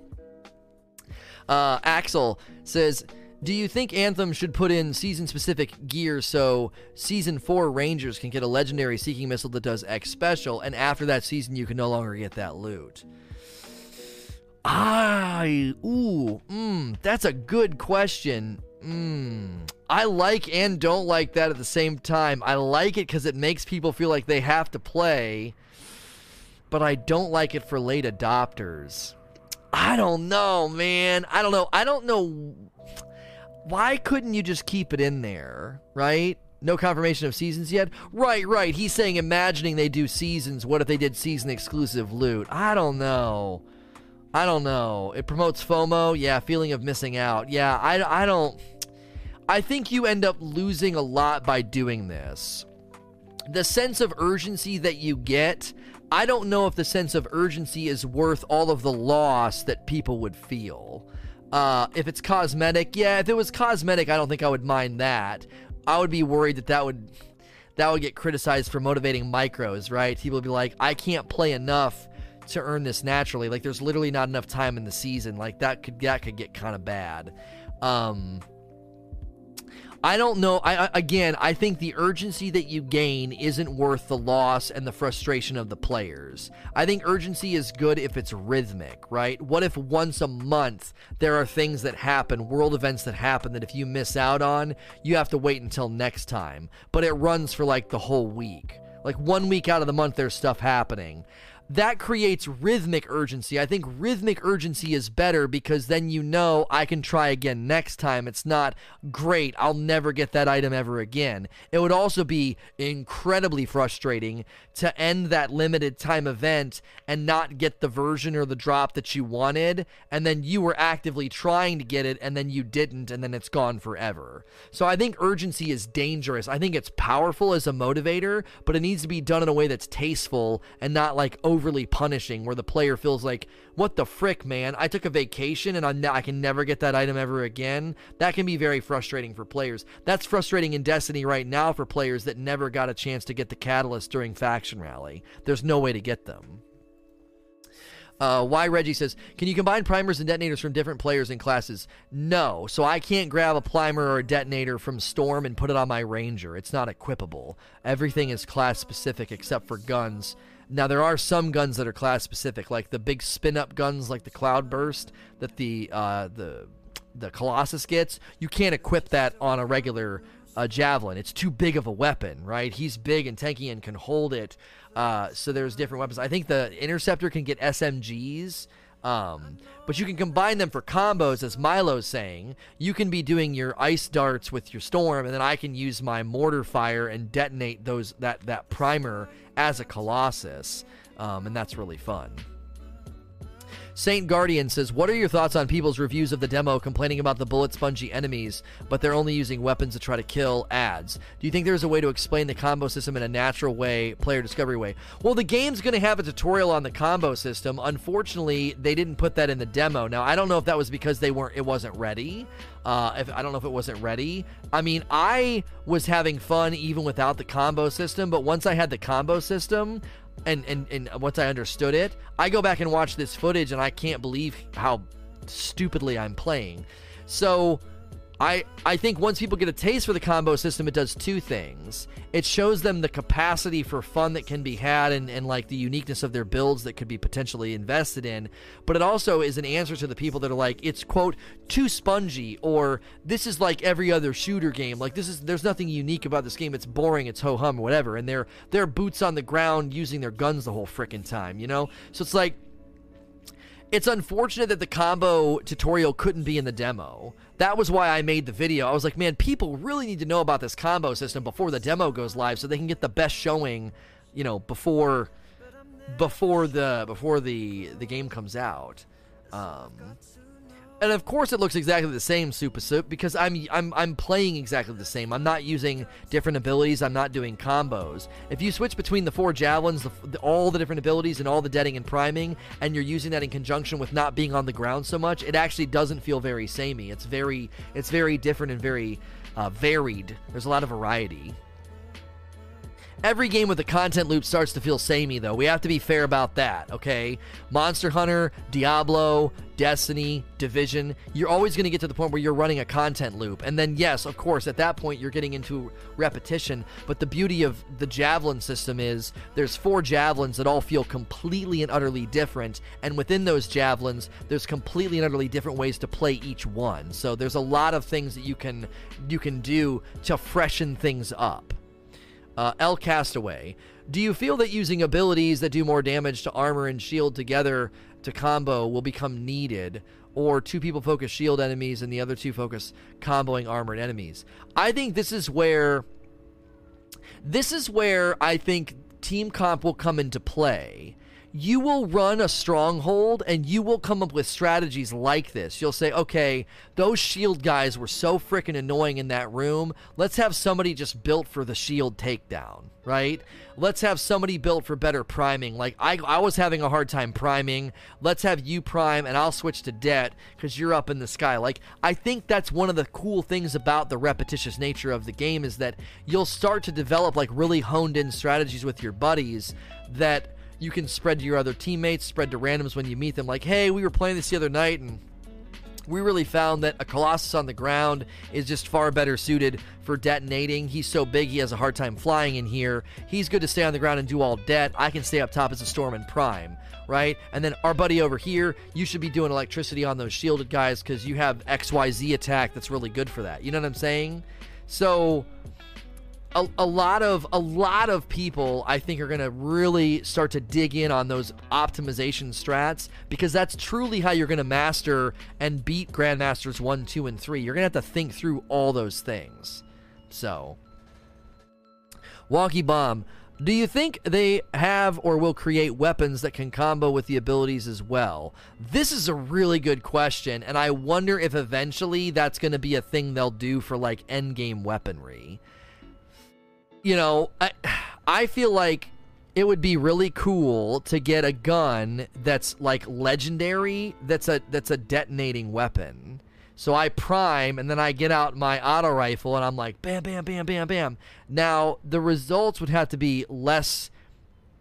Uh, Axel says. Do you think Anthem should put in season specific gear so season 4 Rangers can get a legendary seeking missile that does X special, and after that season you can no longer get that loot? I, ooh, mm, that's a good question. Mm, I like and don't like that at the same time. I like it because it makes people feel like they have to play, but I don't like it for late adopters. I don't know, man. I don't know. I don't know why couldn't you just keep it in there, right? No confirmation of seasons yet? Right, right. He's saying imagining they do seasons. What if they did season exclusive loot? I don't know. I don't know. It promotes FOMO. Yeah, feeling of missing out. Yeah, I, I don't. I think you end up losing a lot by doing this. The sense of urgency that you get, I don't know if the sense of urgency is worth all of the loss that people would feel. Uh, if it's cosmetic, yeah, if it was cosmetic, I don't think I would mind that. I would be worried that that would that would get criticized for motivating micros, right? People would be like, I can't play enough to earn this naturally. Like there's literally not enough time in the season. Like that could that could get kind of bad. Um, I don't know. I, again, I think the urgency that you gain isn't worth the loss and the frustration of the players. I think urgency is good if it's rhythmic, right? What if once a month there are things that happen, world events that happen that if you miss out on, you have to wait until next time, but it runs for like the whole week. Like one week out of the month, there's stuff happening that creates rhythmic urgency. I think rhythmic urgency is better because then you know I can try again next time. It's not great, I'll never get that item ever again. It would also be incredibly frustrating to end that limited time event and not get the version or the drop that you wanted, and then you were actively trying to get it and then you didn't, and then it's gone forever. So I think urgency is dangerous. I think it's powerful as a motivator, but it needs to be done in a way that's tasteful and not like over overly punishing where the player feels like, what the frick, man? I took a vacation and ne- I can never get that item ever again. That can be very frustrating for players. That's frustrating in Destiny right now for players that never got a chance to get the catalyst during Faction Rally. There's no way to get them. Uh, why Reggie says, can you combine primers and detonators from different players and classes? No. So I can't grab a primer or a detonator from Storm and put it on my Ranger. It's not equipable. Everything is class specific except for guns now there are some guns that are class specific, like the big spin up guns, like the Cloudburst that the uh, the the Colossus gets. You can't equip that on a regular uh, javelin. It's too big of a weapon, right? He's big and tanky and can hold it. Uh, so there's different weapons. I think the interceptor can get SMGs. Um, but you can combine them for combos, as Milo's saying. You can be doing your ice darts with your storm, and then I can use my mortar fire and detonate those that that primer as a Colossus, um, and that's really fun. Saint Guardian says, What are your thoughts on people's reviews of the demo complaining about the bullet spongy enemies, but they're only using weapons to try to kill ads? Do you think there's a way to explain the combo system in a natural way, player discovery way? Well, the game's going to have a tutorial on the combo system. Unfortunately, they didn't put that in the demo. Now, I don't know if that was because they weren't it wasn't ready. Uh, if I don't know if it wasn't ready. I mean, I was having fun even without the combo system, but once I had the combo system, and, and, and once I understood it, I go back and watch this footage and I can't believe how stupidly I'm playing. So I I think once people get a taste for the combo system, it does two things. It shows them the capacity for fun that can be had and, and like the uniqueness of their builds that could be potentially invested in. But it also is an answer to the people that are like, it's quote, too spongy, or this is like every other shooter game. Like this is there's nothing unique about this game, it's boring, it's ho hum, whatever. And they're they're boots on the ground using their guns the whole freaking time, you know? So it's like it's unfortunate that the combo tutorial couldn't be in the demo. That was why I made the video. I was like, man, people really need to know about this combo system before the demo goes live so they can get the best showing, you know, before before the before the the game comes out. Um, and of course, it looks exactly the same, Super Soup, because I'm I'm I'm playing exactly the same. I'm not using different abilities. I'm not doing combos. If you switch between the four javelins, the, the, all the different abilities, and all the deading and priming, and you're using that in conjunction with not being on the ground so much, it actually doesn't feel very samey. It's very it's very different and very uh, varied. There's a lot of variety. Every game with a content loop starts to feel samey, though. We have to be fair about that, okay? Monster Hunter, Diablo, Destiny, Division, you're always going to get to the point where you're running a content loop. And then, yes, of course, at that point, you're getting into repetition. But the beauty of the Javelin system is there's four Javelins that all feel completely and utterly different. And within those Javelins, there's completely and utterly different ways to play each one. So there's a lot of things that you can you can do to freshen things up. Uh, El Castaway. Do you feel that using abilities that do more damage to armor and shield together to combo will become needed? Or two people focus shield enemies and the other two focus comboing armored enemies? I think this is where. This is where I think team comp will come into play. You will run a stronghold and you will come up with strategies like this. You'll say, okay, those shield guys were so freaking annoying in that room. Let's have somebody just built for the shield takedown, right? Let's have somebody built for better priming. Like, I, I was having a hard time priming. Let's have you prime and I'll switch to det because you're up in the sky. Like, I think that's one of the cool things about the repetitious nature of the game is that you'll start to develop like really honed in strategies with your buddies that you can spread to your other teammates, spread to randoms when you meet them. Like, hey, we were playing this the other night and we really found that a Colossus on the ground is just far better suited for detonating. He's so big, he has a hard time flying in here. He's good to stay on the ground and do all det. I can stay up top as a Storm and Prime, right? And then our buddy over here, you should be doing electricity on those shielded guys because you have XYZ attack that's really good for that. You know what I'm saying? So a, a lot of a lot of people I think are going to really start to dig in on those optimization strats because that's truly how you're going to master and beat grandmasters 1, 2 and 3. You're going to have to think through all those things. So, Wonky Bomb, do you think they have or will create weapons that can combo with the abilities as well? This is a really good question, and I wonder if eventually that's going to be a thing they'll do for like endgame weaponry you know, I, I feel like it would be really cool to get a gun that's like legendary that's a that's a detonating weapon. So I prime and then I get out my auto rifle and I'm like bam bam bam bam bam. Now the results would have to be less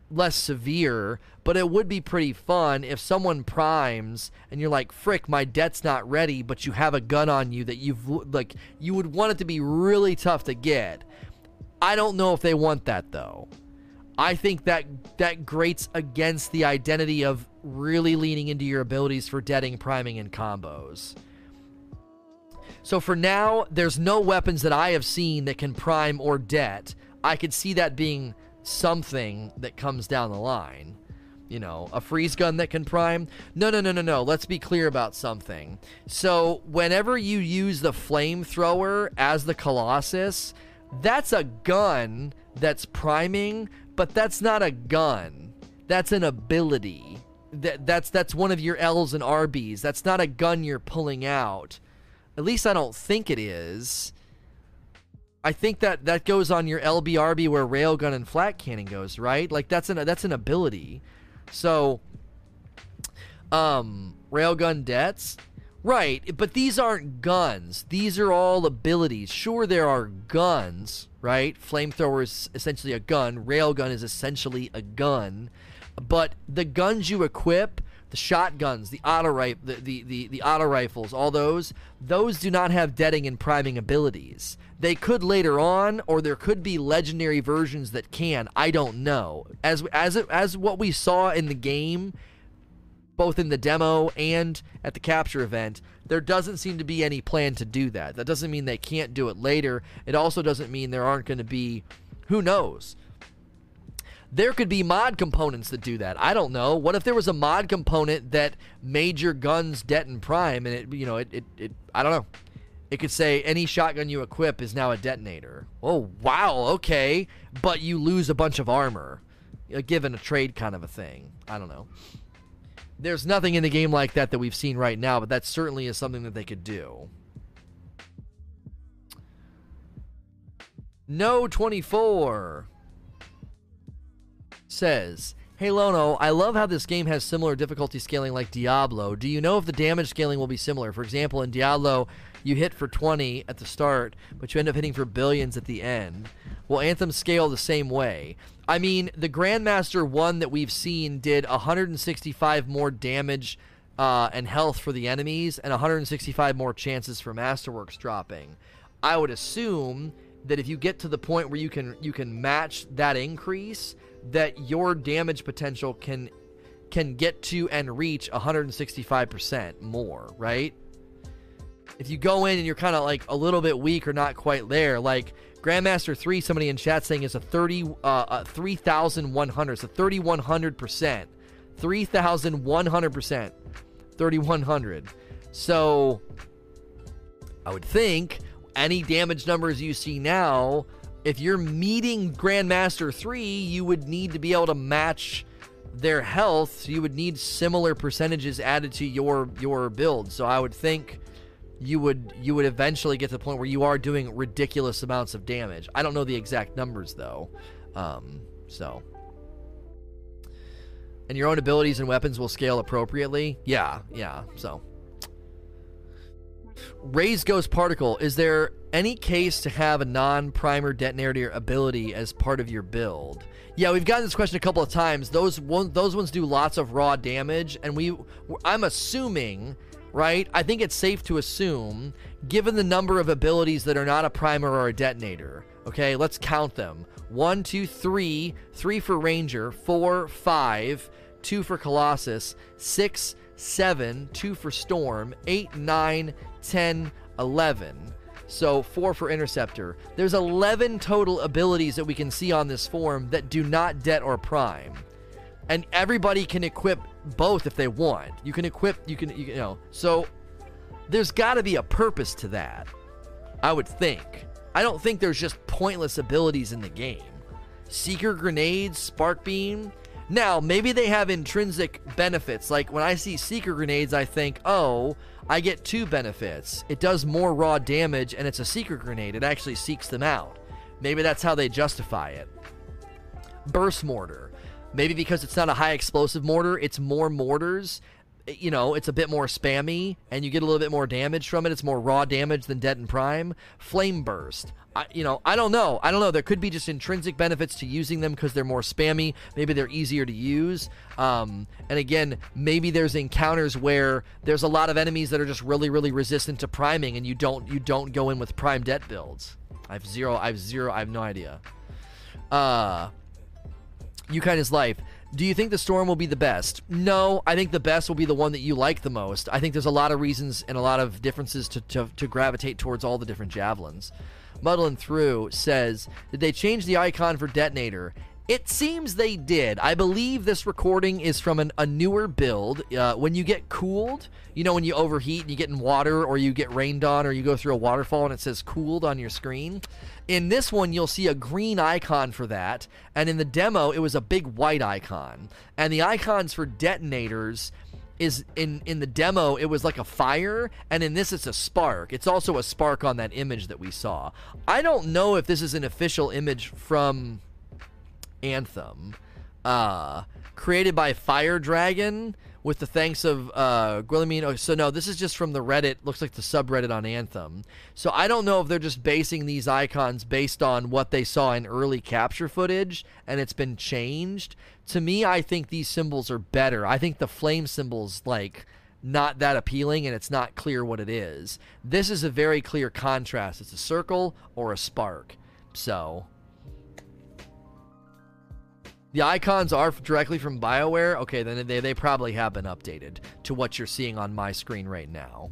less severe, but it would be pretty fun if someone primes and you're like, "Frick, my det's not ready," but you have a gun on you that you've like you would want it to be really tough to get. I don't know if they want that though. I think that that grates against the identity of really leaning into your abilities for deading, priming, and combos. So for now, there's no weapons that I have seen that can prime or det. I could see that being something that comes down the line. You know, a freeze gun that can prime. No, no, no, no, no. Let's be clear about something. So whenever you use the flamethrower as the Colossus, that's a gun that's priming, but that's not a gun. That's an ability. That that's that's one of your L's and RBs. That's not a gun you're pulling out. At least I don't think it is. I think that that goes on your LBRB where railgun and flak cannon goes, right? Like that's an that's an ability. So um railgun dets Right, but these aren't guns. These are all abilities. Sure, there are guns, right? Flamethrower is essentially a gun. Railgun is essentially a gun. But the guns you equip, the shotguns, the auto rifle, the, the, the, the auto rifles, all those, those do not have deading and priming abilities. They could later on, or there could be legendary versions that can. I don't know. As as as what we saw in the game both in the demo and at the capture event, there doesn't seem to be any plan to do that. That doesn't mean they can't do it later. It also doesn't mean there aren't going to be, who knows? There could be mod components that do that. I don't know. What if there was a mod component that made your guns det and prime and it, you know, it, it, it I don't know. It could say any shotgun you equip is now a detonator. Oh, wow, okay. But you lose a bunch of armor, given a trade kind of a thing. I don't know there's nothing in the game like that that we've seen right now, but that certainly is something that they could do. No 24 says, Hey Lono, I love how this game has similar difficulty scaling like Diablo. Do you know if the damage scaling will be similar? For example, in Diablo, you hit for 20 at the start, but you end up hitting for billions at the end. Will Anthem scale the same way? I mean, the Grandmaster one that we've seen did 165 more damage uh, and health for the enemies and 165 more chances for Masterworks dropping. I would assume that if you get to the point where you can you can match that increase, that your damage potential can can get to and reach 165% more, right? If you go in and you're kind of like a little bit weak or not quite there, like Grandmaster 3, somebody in chat saying is a 30, uh, uh 3,100. So 3,100%. 3,100%. 3,100. So I would think any damage numbers you see now, if you're meeting Grandmaster 3, you would need to be able to match their health, so you would need similar percentages added to your your build. So I would think you would you would eventually get to the point where you are doing ridiculous amounts of damage. I don't know the exact numbers though. Um, so and your own abilities and weapons will scale appropriately. Yeah, yeah. So Raise Ghost Particle. Is there any case to have a non-primer detonator ability as part of your build? Yeah, we've gotten this question a couple of times. Those one, those ones do lots of raw damage, and we I'm assuming, right? I think it's safe to assume, given the number of abilities that are not a primer or a detonator. Okay, let's count them. One, two, three. Three for Ranger. four, five, two for Colossus. six, seven, two for Storm. Eight, nine, ten, eleven. So 4 for Interceptor. There's 11 total abilities that we can see on this form that do not Det or Prime. And everybody can equip both if they want. You can equip, you can, you, know. So there's got to be a purpose to that. I would think. I don't think there's just pointless abilities in the game. Seeker grenades, spark beam. Now, maybe they have intrinsic benefits. Like when I see seeker grenades, I think, oh, I get two benefits. It does more raw damage, and it's a seeker grenade. It actually seeks them out. Maybe that's how they justify it. Burst mortar. Maybe because it's not a high explosive mortar, it's more mortars. You know, it's a bit more spammy, and you get a little bit more damage from it. It's more raw damage than Det and Prime. Flame burst. I, you know, I don't know. I don't know. There could be just intrinsic benefits to using them because they're more spammy. Maybe they're easier to use. Um, and again, maybe there's encounters where there's a lot of enemies that are just really, really resistant to priming, and you don't you don't go in with prime det builds. I have zero. I have zero. I have no idea. Uh, of life. Do you think the storm will be the best? No, I think the best will be the one that you like the most. I think there's a lot of reasons and a lot of differences to, to, to gravitate towards all the different javelins muddling through, says, Did they change the icon for detonator? It seems they did. I believe this recording is from an, a newer build. Uh, when you get cooled, you know, when you overheat and you get in water or you get rained on or you go through a waterfall and it says cooled on your screen. In this one, you'll see a green icon for that. And in the demo, it was a big white icon. And the icons for detonators is in in the demo it was like a fire and in this it's a spark it's also a spark on that image that we saw i don't know if this is an official image from anthem uh created by fire dragon with the thanks of uh, Guillemino. So no, this is just from the Reddit. Looks like the subreddit on Anthem. So I don't know if they're just basing these icons based on what they saw in early capture footage and it's been changed. To me, I think these symbols are better. I think the flame symbols like not that appealing and it's not clear what it is. This is a very clear contrast. It's a circle or a spark. So the icons are directly from BioWare? Okay, then they, they probably have been updated to what you're seeing on my screen right now.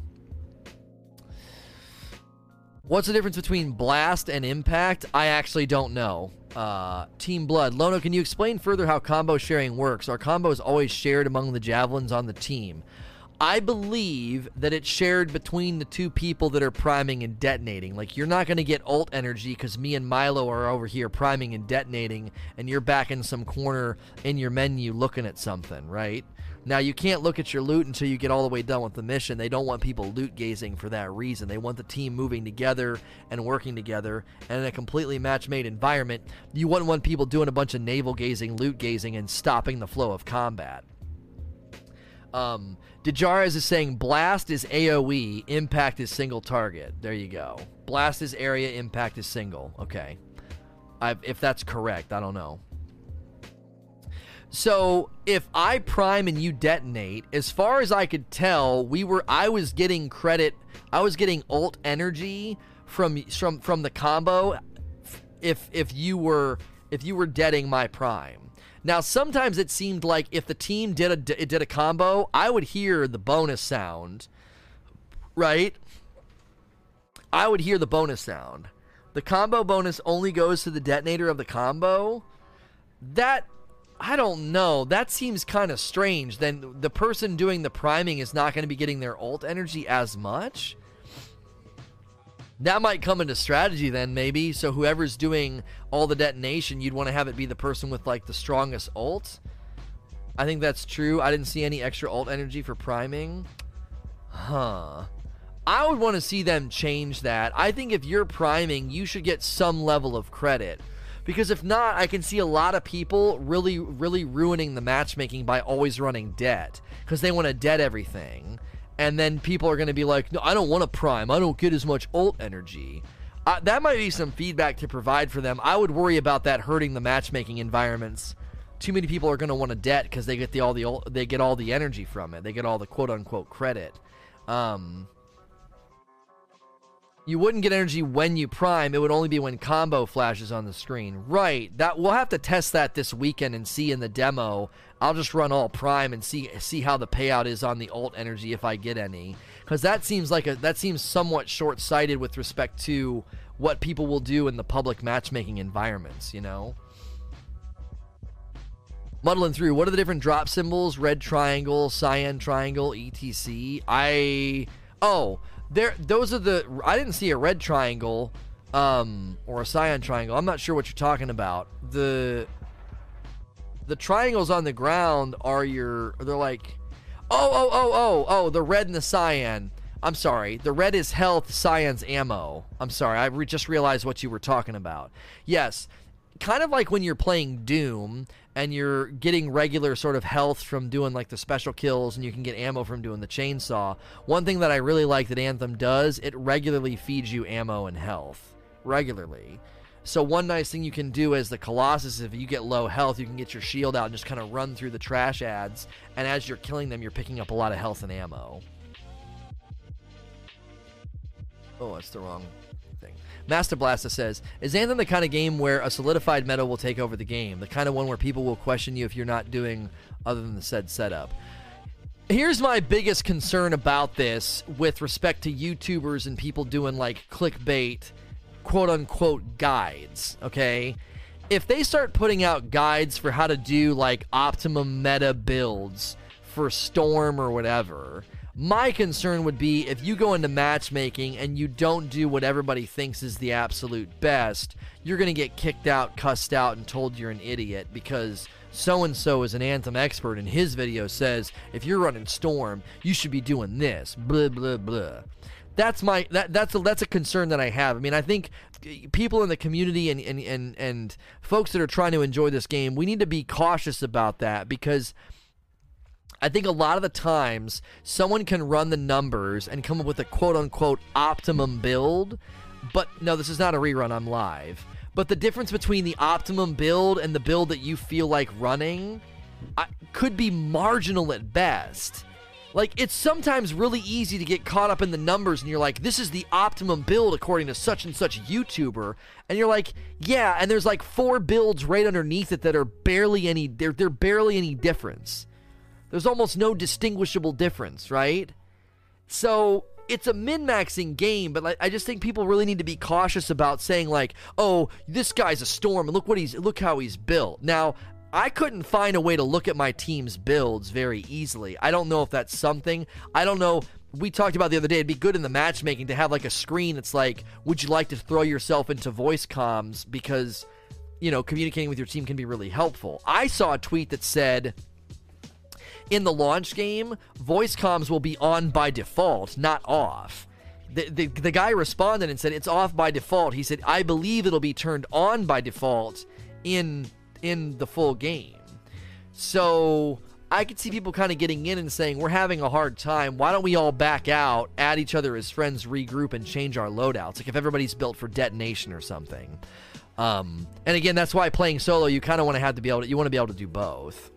What's the difference between Blast and Impact? I actually don't know. Uh, Team Blood. Lono, can you explain further how combo sharing works? Are combos always shared among the javelins on the team? I believe that it's shared between the two people that are priming and detonating. Like, you're not going to get ult energy because me and Milo are over here priming and detonating, and you're back in some corner in your menu looking at something, right? Now, you can't look at your loot until you get all the way done with the mission. They don't want people loot gazing for that reason. They want the team moving together and working together. And in a completely match made environment, you wouldn't want people doing a bunch of navel gazing, loot gazing, and stopping the flow of combat. Um, Dejaris is saying blast is AoE, impact is single target. There you go. Blast is area, impact is single. Okay. I've, if that's correct, I don't know. So if I prime and you detonate, as far as I could tell, we were I was getting credit. I was getting ult energy from from from the combo. If if you were if you were deading my prime. Now, sometimes it seemed like if the team did a did a combo, I would hear the bonus sound, right? I would hear the bonus sound. The combo bonus only goes to the detonator of the combo. That I don't know. That seems kind of strange. Then the person doing the priming is not going to be getting their ult energy as much. That might come into strategy then, maybe. So whoever's doing all the detonation, you'd want to have it be the person with like the strongest ult. I think that's true. I didn't see any extra alt energy for priming. Huh. I would want to see them change that. I think if you're priming, you should get some level of credit. Because if not, I can see a lot of people really, really ruining the matchmaking by always running det. Because they want to det everything. And then people are going to be like, no, I don't want to prime. I don't get as much alt energy. Uh, that might be some feedback to provide for them. I would worry about that hurting the matchmaking environments. Too many people are going to want to det because they get the all the they get all the energy from it. They get all the quote unquote credit. Um, you wouldn't get energy when you prime. It would only be when combo flashes on the screen. Right. That we'll have to test that this weekend and see in the demo. I'll just run all prime and see see how the payout is on the alt energy if I get any. Cuz that seems like a that seems somewhat short-sighted with respect to what people will do in the public matchmaking environments, you know. Muddling through, what are the different drop symbols? Red triangle, cyan triangle, etc. I oh, there those are the I didn't see a red triangle um or a cyan triangle. I'm not sure what you're talking about. The the triangles on the ground are your they're like oh oh oh oh oh the red and the cyan. I'm sorry. The red is health, cyan's ammo. I'm sorry. I re- just realized what you were talking about. Yes, kind of like when you're playing Doom and you're getting regular sort of health from doing like the special kills and you can get ammo from doing the chainsaw. One thing that I really like that Anthem does, it regularly feeds you ammo and health. Regularly. So one nice thing you can do as the Colossus, if you get low health, you can get your shield out and just kind of run through the trash ads, and as you're killing them, you're picking up a lot of health and ammo. Oh, that's the wrong Master Blaster says, Is Anthem the kind of game where a solidified meta will take over the game? The kind of one where people will question you if you're not doing other than the said setup? Here's my biggest concern about this with respect to YouTubers and people doing like clickbait, quote unquote, guides, okay? If they start putting out guides for how to do like optimum meta builds for Storm or whatever, my concern would be if you go into matchmaking and you don't do what everybody thinks is the absolute best, you're going to get kicked out, cussed out, and told you're an idiot because so and so is an Anthem expert and his video says if you're running Storm, you should be doing this. Blah blah blah. That's my that that's a that's a concern that I have. I mean, I think people in the community and and and, and folks that are trying to enjoy this game, we need to be cautious about that because I think a lot of the times someone can run the numbers and come up with a quote unquote optimum build. But no, this is not a rerun, I'm live. But the difference between the optimum build and the build that you feel like running I, could be marginal at best. Like, it's sometimes really easy to get caught up in the numbers and you're like, this is the optimum build according to such and such YouTuber. And you're like, yeah, and there's like four builds right underneath it that are barely any, they're, they're barely any difference. There's almost no distinguishable difference, right? So it's a min-maxing game, but like, I just think people really need to be cautious about saying like, "Oh, this guy's a storm, and look what he's look how he's built." Now, I couldn't find a way to look at my team's builds very easily. I don't know if that's something. I don't know. We talked about the other day. It'd be good in the matchmaking to have like a screen that's like, "Would you like to throw yourself into voice comms?" Because you know, communicating with your team can be really helpful. I saw a tweet that said in the launch game, voice comms will be on by default, not off. The, the, the guy responded and said it's off by default. He said, I believe it'll be turned on by default in in the full game. So I could see people kind of getting in and saying, We're having a hard time. Why don't we all back out, add each other as friends, regroup, and change our loadouts? Like if everybody's built for detonation or something. Um, and again, that's why playing solo, you kind of want to have to be able to, you want to be able to do both.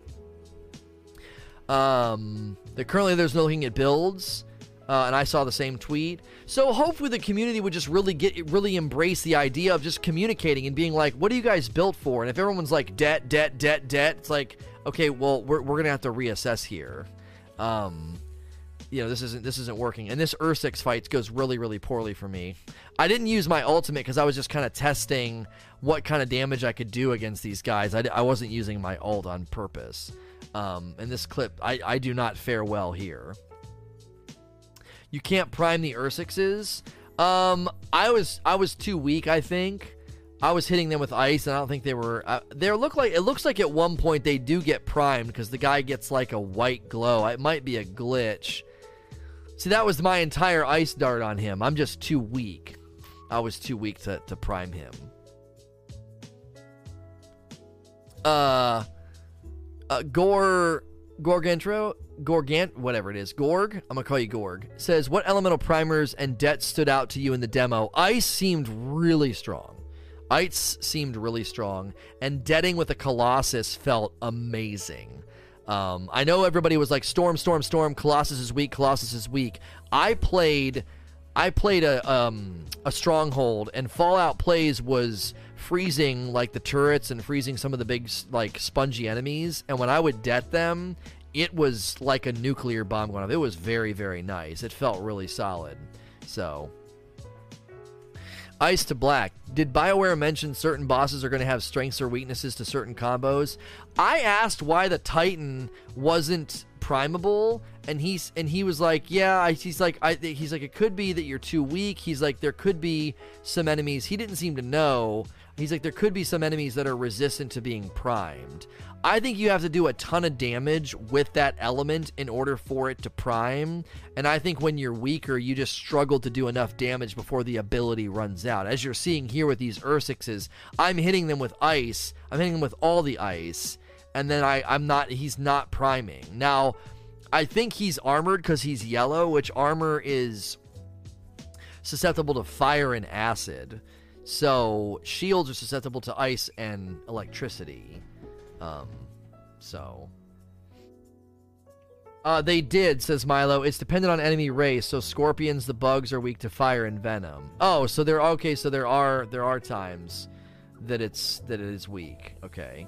Um, currently there's no looking at builds. Uh, and I saw the same tweet. So hopefully the community would just really get really embrace the idea of just communicating and being like, "What are you guys built for?" And if everyone's like det, det, det, det, it's like, okay, well we're we're gonna have to reassess here. Um, you know this isn't this isn't working, and this Ursix fight goes really really poorly for me. I didn't use my ultimate because I was just kind of testing what kind of damage I could do against these guys. I, I wasn't using my ult on purpose. Um, in this clip, I, I do not fare well here. You can't prime the Ursixes. Um, I was I was too weak, I think. I was hitting them with ice, and I don't think they were. Uh, they look like it looks like at one point they do get primed because the guy gets like a white glow. It might be a glitch. See, that was my entire ice dart on him. I'm just too weak. I was too weak to, to prime him. Uh, uh Gore Gorgantro Gorgant whatever it is Gorg I'm gonna call you Gorg says what elemental primers and dets stood out to you in the demo. Ice seemed really strong. Ice seemed really strong, and deading with a Colossus felt amazing. Um, I know everybody was like, "Storm, storm, storm." Colossus is weak. Colossus is weak. I played, I played a um, a stronghold, and Fallout plays was freezing like the turrets and freezing some of the big like spongy enemies. And when I would det them, it was like a nuclear bomb going off. It was very very nice. It felt really solid. So Ice to Black. Did BioWare mention certain bosses are going to have strengths or weaknesses to certain combos? I asked why the Titan wasn't primable and he's and he was like yeah he's like I, he's like it could be that you're too weak he's like there could be some enemies he didn't seem to know he's like there could be some enemies that are resistant to being primed I think you have to do a ton of damage with that element in order for it to prime. And I think when you're weaker, you just struggle to do enough damage before the ability runs out. As you're seeing here with these Ursixes, I'm hitting them with ice. I'm hitting them with all the ice. And then I, I'm not, he's not priming. Now, I think he's armored because he's yellow, which armor is susceptible to fire and acid. So shields are susceptible to ice and electricity. Um, so. Uh, they did, says Milo. It's dependent on enemy race, so scorpions, the bugs, are weak to fire and venom. Oh, so there. Okay, so there are there are times that it's that it is weak. Okay.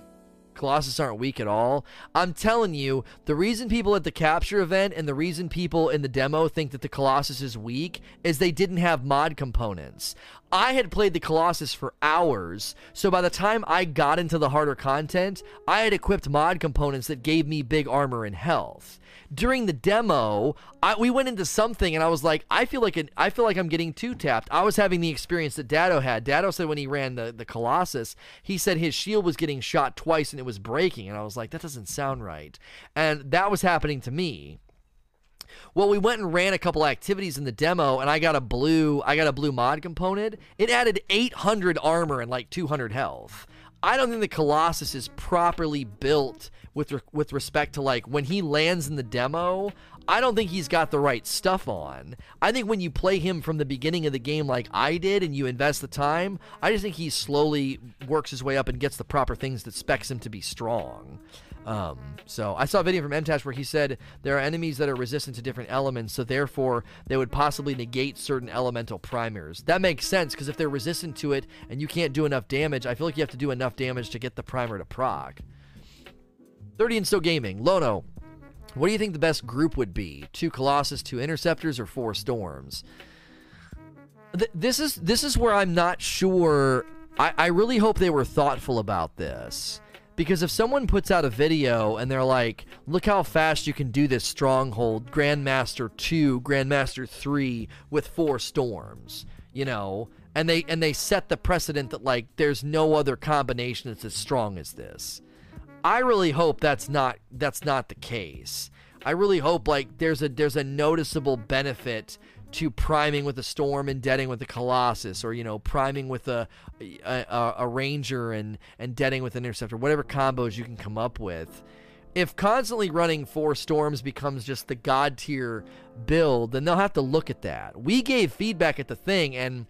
Colossus aren't weak at all. I'm telling you, the reason people at the capture event and the reason people in the demo think that the Colossus is weak is they didn't have mod components. I had played the Colossus for hours, so by the time I got into the harder content, I had equipped mod components that gave me big armor and health during the demo, I, we went into something and I was like, I feel like it, I feel like I'm getting two tapped. I was having the experience that Datto had. Datto said when he ran the, the Colossus, he said his shield was getting shot twice and it was breaking. And I was like, that doesn't sound right. And that was happening to me. Well, we went and ran a couple activities in the demo, and I got a blue, I got a blue mod component. It added 800 armor and like 200 health. I don't think the Colossus is properly built with re- with respect to like when he lands in the demo. I don't think he's got the right stuff on. I think when you play him from the beginning of the game like I did and you invest the time, I just think he slowly works his way up and gets the proper things that specs him to be strong. Um, so I saw a video from MTash where he said there are enemies that are resistant to different elements, so therefore they would possibly negate certain elemental primers. That makes sense because if they're resistant to it and you can't do enough damage, I feel like you have to do enough damage to get the primer to proc. 30 and Still Gaming. Lono, what do you think the best group would be? Two Colossus, two Interceptors, or four Storms? Th- this is this is where I'm not sure. I, I really hope they were thoughtful about this. Because if someone puts out a video and they're like, look how fast you can do this stronghold, Grandmaster 2, Grandmaster 3 with four storms, you know, and they and they set the precedent that like there's no other combination that's as strong as this. I really hope that's not that's not the case. I really hope like there's a there's a noticeable benefit to priming with a storm and detting with a colossus or you know priming with a a, a ranger and and detting with an interceptor whatever combos you can come up with if constantly running four storms becomes just the god tier build then they'll have to look at that we gave feedback at the thing and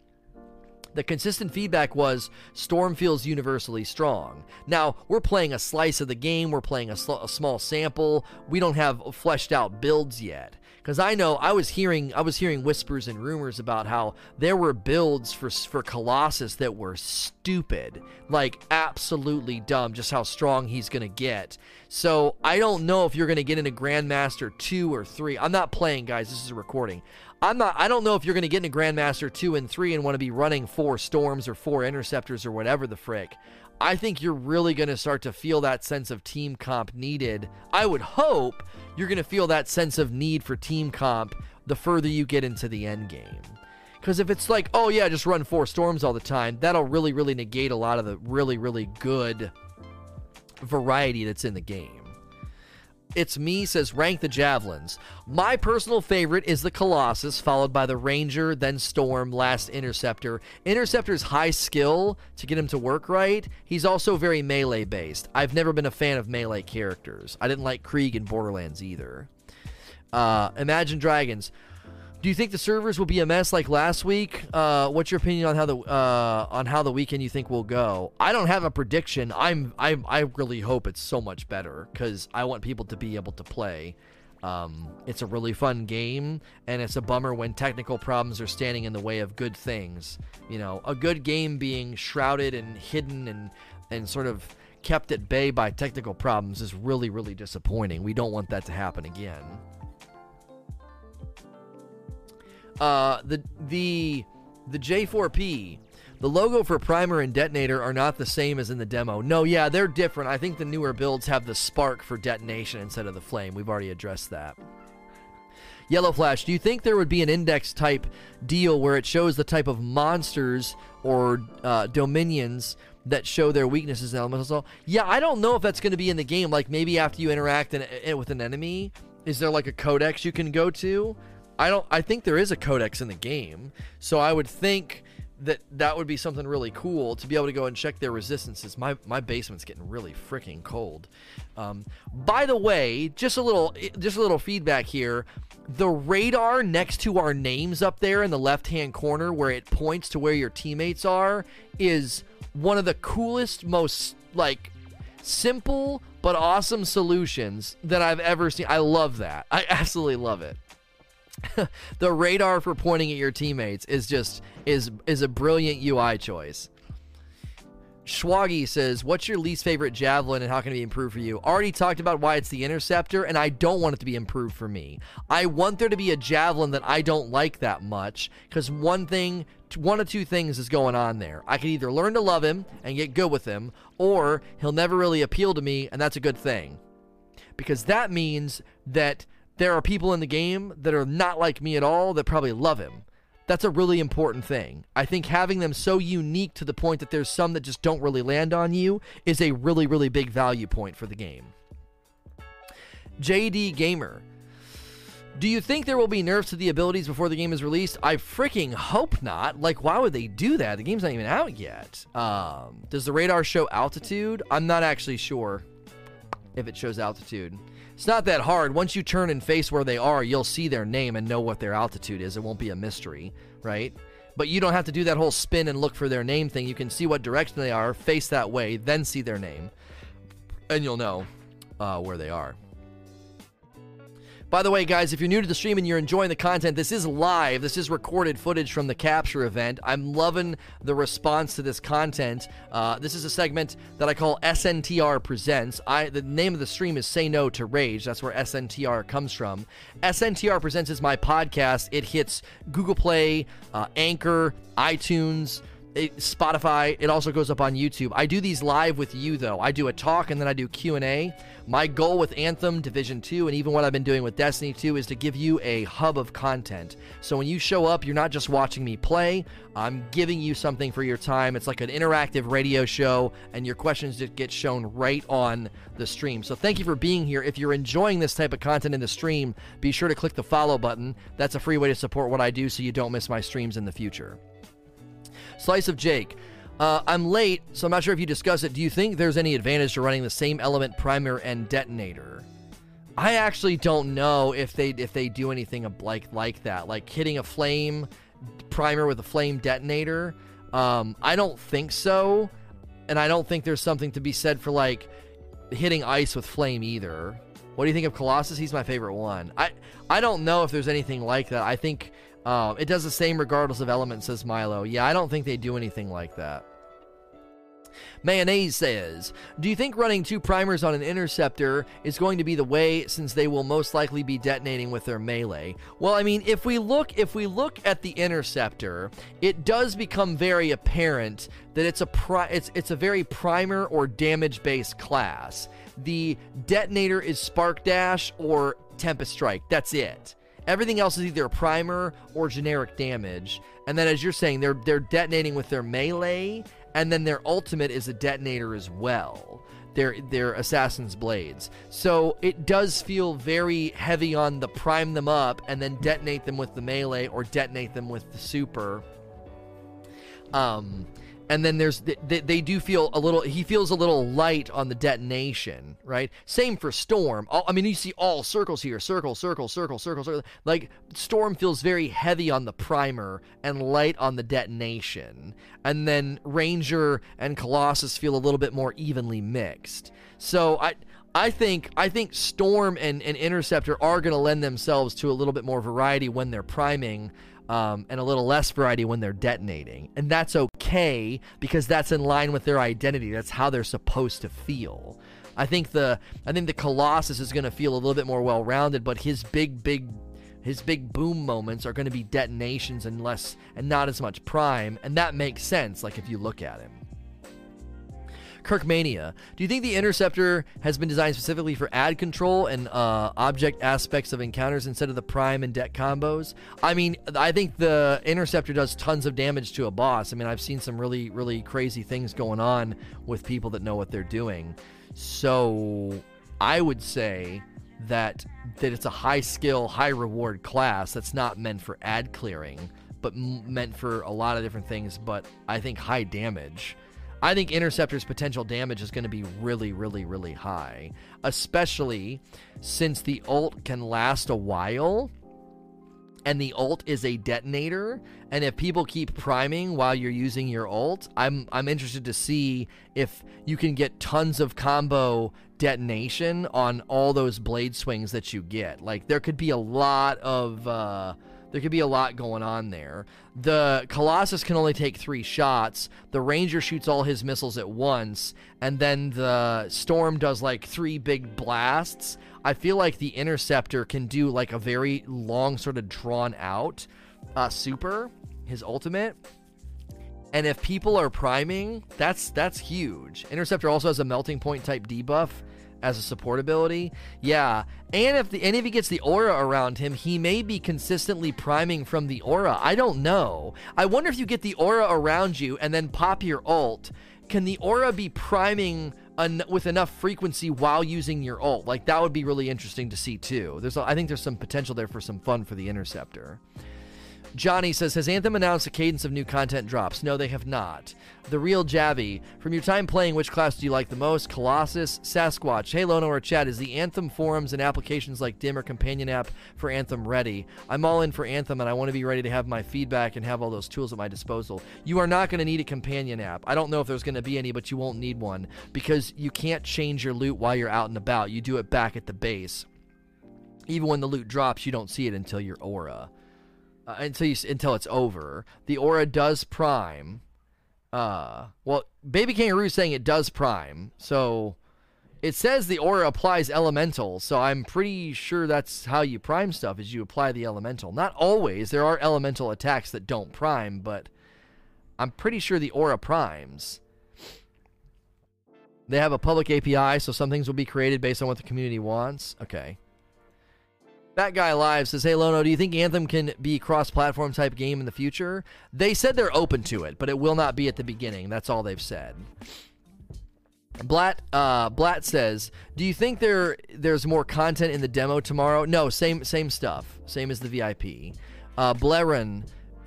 the consistent feedback was Storm feels universally strong. Now, we're playing a slice of the game, we're playing a, sl- a small sample, we don't have fleshed out builds yet. Because I know I was hearing I was hearing whispers and rumors about how there were builds for for Colossus that were stupid, like absolutely dumb. Just how strong he's gonna get. So I don't know if you're gonna get into Grandmaster two or three. I'm not playing, guys. This is a recording. I'm not. I don't know if you're to get into Grandmaster two and three and want to be running four storms or four interceptors or whatever the frick. I think you're really going to start to feel that sense of team comp needed. I would hope you're going to feel that sense of need for team comp the further you get into the end game. Because if it's like, oh yeah, just run four storms all the time, that'll really, really negate a lot of the really, really good variety that's in the game. It's me says rank the javelins. My personal favorite is the Colossus, followed by the Ranger, then Storm, last Interceptor. Interceptor's high skill to get him to work right. He's also very melee based. I've never been a fan of melee characters. I didn't like Krieg in Borderlands either. Uh, Imagine Dragons. Do you think the servers will be a mess like last week? Uh, what's your opinion on how the uh, on how the weekend you think will go? I don't have a prediction. I'm I I really hope it's so much better because I want people to be able to play. Um, it's a really fun game, and it's a bummer when technical problems are standing in the way of good things. You know, a good game being shrouded and hidden and and sort of kept at bay by technical problems is really really disappointing. We don't want that to happen again. Uh, the the the J4P, the logo for primer and detonator are not the same as in the demo. No, yeah, they're different. I think the newer builds have the spark for detonation instead of the flame. We've already addressed that. Yellow Flash, do you think there would be an index type deal where it shows the type of monsters or uh, dominions that show their weaknesses and elemental? Yeah, I don't know if that's going to be in the game. Like maybe after you interact in, in, with an enemy, is there like a codex you can go to? I don't. I think there is a codex in the game, so I would think that that would be something really cool to be able to go and check their resistances. My my basement's getting really freaking cold. Um, by the way, just a little just a little feedback here. The radar next to our names up there in the left hand corner, where it points to where your teammates are, is one of the coolest, most like simple but awesome solutions that I've ever seen. I love that. I absolutely love it. the radar for pointing at your teammates is just is is a brilliant UI choice. Schwaggy says, "What's your least favorite javelin and how can it be improved for you?" Already talked about why it's the interceptor, and I don't want it to be improved for me. I want there to be a javelin that I don't like that much because one thing, one of two things is going on there. I can either learn to love him and get good with him, or he'll never really appeal to me, and that's a good thing because that means that there are people in the game that are not like me at all that probably love him. That's a really important thing. I think having them so unique to the point that there's some that just don't really land on you is a really, really big value point for the game. JD Gamer. Do you think there will be nerfs to the abilities before the game is released? I freaking hope not. Like, why would they do that? The game's not even out yet. Um, does the radar show altitude? I'm not actually sure if it shows altitude. It's not that hard. Once you turn and face where they are, you'll see their name and know what their altitude is. It won't be a mystery, right? But you don't have to do that whole spin and look for their name thing. You can see what direction they are, face that way, then see their name, and you'll know uh, where they are. By the way, guys, if you're new to the stream and you're enjoying the content, this is live. This is recorded footage from the capture event. I'm loving the response to this content. Uh, this is a segment that I call SNTR Presents. I the name of the stream is Say No to Rage. That's where SNTR comes from. SNTR Presents is my podcast. It hits Google Play, uh, Anchor, iTunes it, Spotify. It also goes up on YouTube. I do these live with you though. I do a talk and then I do Q and A. My goal with Anthem Division 2 and even what I've been doing with Destiny 2 is to give you a hub of content. So when you show up, you're not just watching me play. I'm giving you something for your time. It's like an interactive radio show and your questions get shown right on the stream. So thank you for being here. If you're enjoying this type of content in the stream, be sure to click the follow button. That's a free way to support what I do so you don't miss my streams in the future. Slice of Jake. Uh, I'm late, so I'm not sure if you discuss it. Do you think there's any advantage to running the same element primer and detonator? I actually don't know if they if they do anything like like that, like hitting a flame primer with a flame detonator. Um, I don't think so, and I don't think there's something to be said for like hitting ice with flame either. What do you think of Colossus? He's my favorite one. I I don't know if there's anything like that. I think um, it does the same regardless of element, says Milo. Yeah, I don't think they do anything like that. Mayonnaise says, Do you think running two primers on an interceptor is going to be the way since they will most likely be detonating with their melee? Well, I mean, if we look if we look at the interceptor, it does become very apparent that it's a pri- it's it's a very primer or damage based class. The detonator is spark dash or tempest strike. That's it Everything else is either a primer or generic damage. And then, as you're saying, they're they're detonating with their melee, and then their ultimate is a detonator as well. Their their assassin's blades. So it does feel very heavy on the prime them up and then detonate them with the melee or detonate them with the super. Um, and then there's they, they, do feel a little he feels a little light on the detonation right? Same for storm. All, i mean you see all circles here circle circle circle circle circle. Like storm feels very heavy on the primer and light on the detonation. And then ranger and colossus feel a little bit more evenly mixed. So i I think I think Storm and, and Interceptor are going to lend themselves to a little bit more variety when they're priming, um, and a little less variety when they're detonating. And that's okay because that's in line with their identity. That's how they're supposed to feel. I think the I think the Colossus is going to feel a little bit more well-rounded, but his big big his big boom moments are going to be detonations and less and not as much prime, and that makes sense like if you look at him. Kirkmania. Do you think the Interceptor has been designed specifically for ad control and uh, object aspects of encounters instead of the prime and det combos? I mean, I think the Interceptor does tons of damage to a boss. I mean, I've seen some really, really crazy things going on with people that know what they're doing. So I would say that that it's a high skill, high reward class that's not meant for ad clearing, but m- meant for a lot of different things. But I think high damage. I think Interceptor's potential damage is going to be really, really, really high, especially since the ult can last a while and the ult is a detonator and if people keep priming while you're using your ult i'm i'm interested to see if you can get tons of combo detonation on all those blade swings that you get. Like there could be a lot of uh there could be a lot going on there. The Colossus can only take three shots. The Ranger shoots all his missiles at once, and then the Storm does like three big blasts. I feel like the Interceptor can do like a very long, sort of drawn out uh, super, his ultimate. And if people are priming, that's that's huge. Interceptor also has a melting point type debuff as a support ability. Yeah, and if the and if he gets the aura around him, he may be consistently priming from the aura. I don't know. I wonder if you get the aura around you and then pop your ult, can the aura be priming with enough frequency while using your ult? Like that would be really interesting to see too. There's I think there's some potential there for some fun for the interceptor. Johnny says, Has Anthem announced a cadence of new content drops? No, they have not. The Real Javi, from your time playing, which class do you like the most? Colossus, Sasquatch, Hey Lono, or Chad, is the Anthem forums and applications like Dim or Companion app for Anthem ready? I'm all in for Anthem and I want to be ready to have my feedback and have all those tools at my disposal. You are not going to need a Companion app. I don't know if there's going to be any, but you won't need one because you can't change your loot while you're out and about. You do it back at the base. Even when the loot drops, you don't see it until your aura uh, until you, until it's over. The aura does prime. Uh, well, Baby Kangaroo saying it does prime, so it says the aura applies elemental. So I'm pretty sure that's how you prime stuff is you apply the elemental. Not always. There are elemental attacks that don't prime, but I'm pretty sure the aura primes. They have a public API, so some things will be created based on what the community wants. Okay. That guy live says, "Hey Lono, do you think Anthem can be cross-platform type game in the future?" They said they're open to it, but it will not be at the beginning. That's all they've said. Blatt uh, Blatt says, "Do you think there there's more content in the demo tomorrow?" No, same same stuff, same as the VIP. Uh,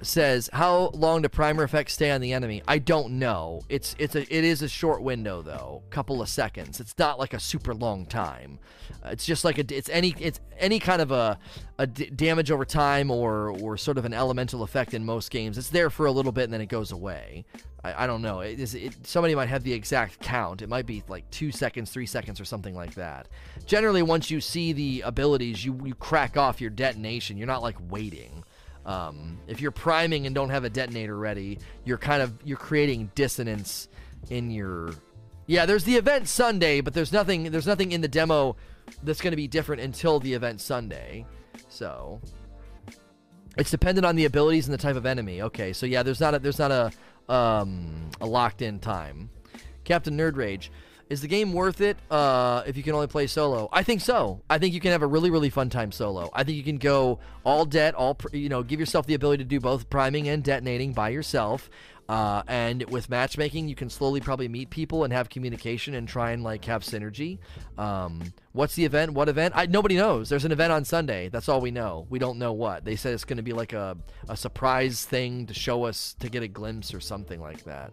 says, "How long do primer effects stay on the enemy?" I don't know. It's it's a it is a short window though, couple of seconds. It's not like a super long time. Uh, it's just like a it's any it's any kind of a, a d- damage over time or or sort of an elemental effect in most games. It's there for a little bit and then it goes away. I, I don't know. It is it, somebody might have the exact count. It might be like two seconds, three seconds, or something like that. Generally, once you see the abilities, you you crack off your detonation. You're not like waiting. Um, if you're priming and don't have a detonator ready, you're kind of you're creating dissonance in your. Yeah, there's the event Sunday, but there's nothing there's nothing in the demo that's going to be different until the event Sunday. So it's dependent on the abilities and the type of enemy. Okay, so yeah, there's not a there's not a um, a locked in time. Captain Nerd Rage. Is the game worth it uh, if you can only play solo? I think so. I think you can have a really, really fun time solo. I think you can go all det, all pr- you know, give yourself the ability to do both priming and detonating by yourself. Uh, and with matchmaking, you can slowly probably meet people and have communication and try and like have synergy. Um, what's the event? What event? I, nobody knows. There's an event on Sunday. That's all we know. We don't know what. They said it's going to be like a, a surprise thing to show us to get a glimpse or something like that.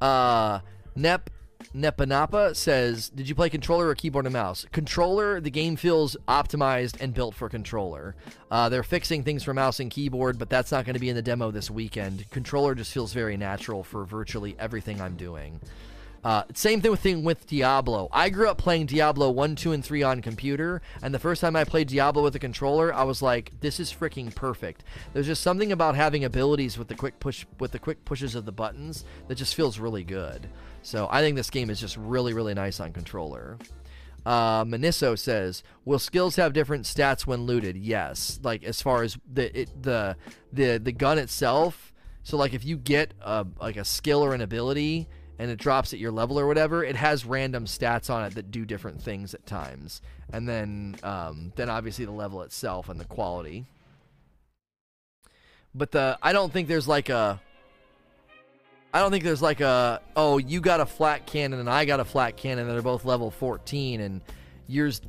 Uh, Nep Nepanapa says, "Did you play controller or keyboard and mouse? Controller. The game feels optimized and built for controller. Uh, they're fixing things for mouse and keyboard, but that's not going to be in the demo this weekend. Controller just feels very natural for virtually everything I'm doing." Uh, same thing with thing with Diablo. I grew up playing Diablo one, two, and three on computer, and the first time I played Diablo with a controller, I was like, "This is freaking perfect." There's just something about having abilities with the quick push with the quick pushes of the buttons that just feels really good. So I think this game is just really, really nice on controller. Uh, Manisso says, "Will skills have different stats when looted?" Yes. Like as far as the it, the the the gun itself. So like if you get a like a skill or an ability and it drops at your level or whatever, it has random stats on it that do different things at times. And then um, then obviously the level itself and the quality. But the I don't think there's like a I don't think there's like a oh you got a flak cannon and I got a flak cannon and they're both level 14 and yours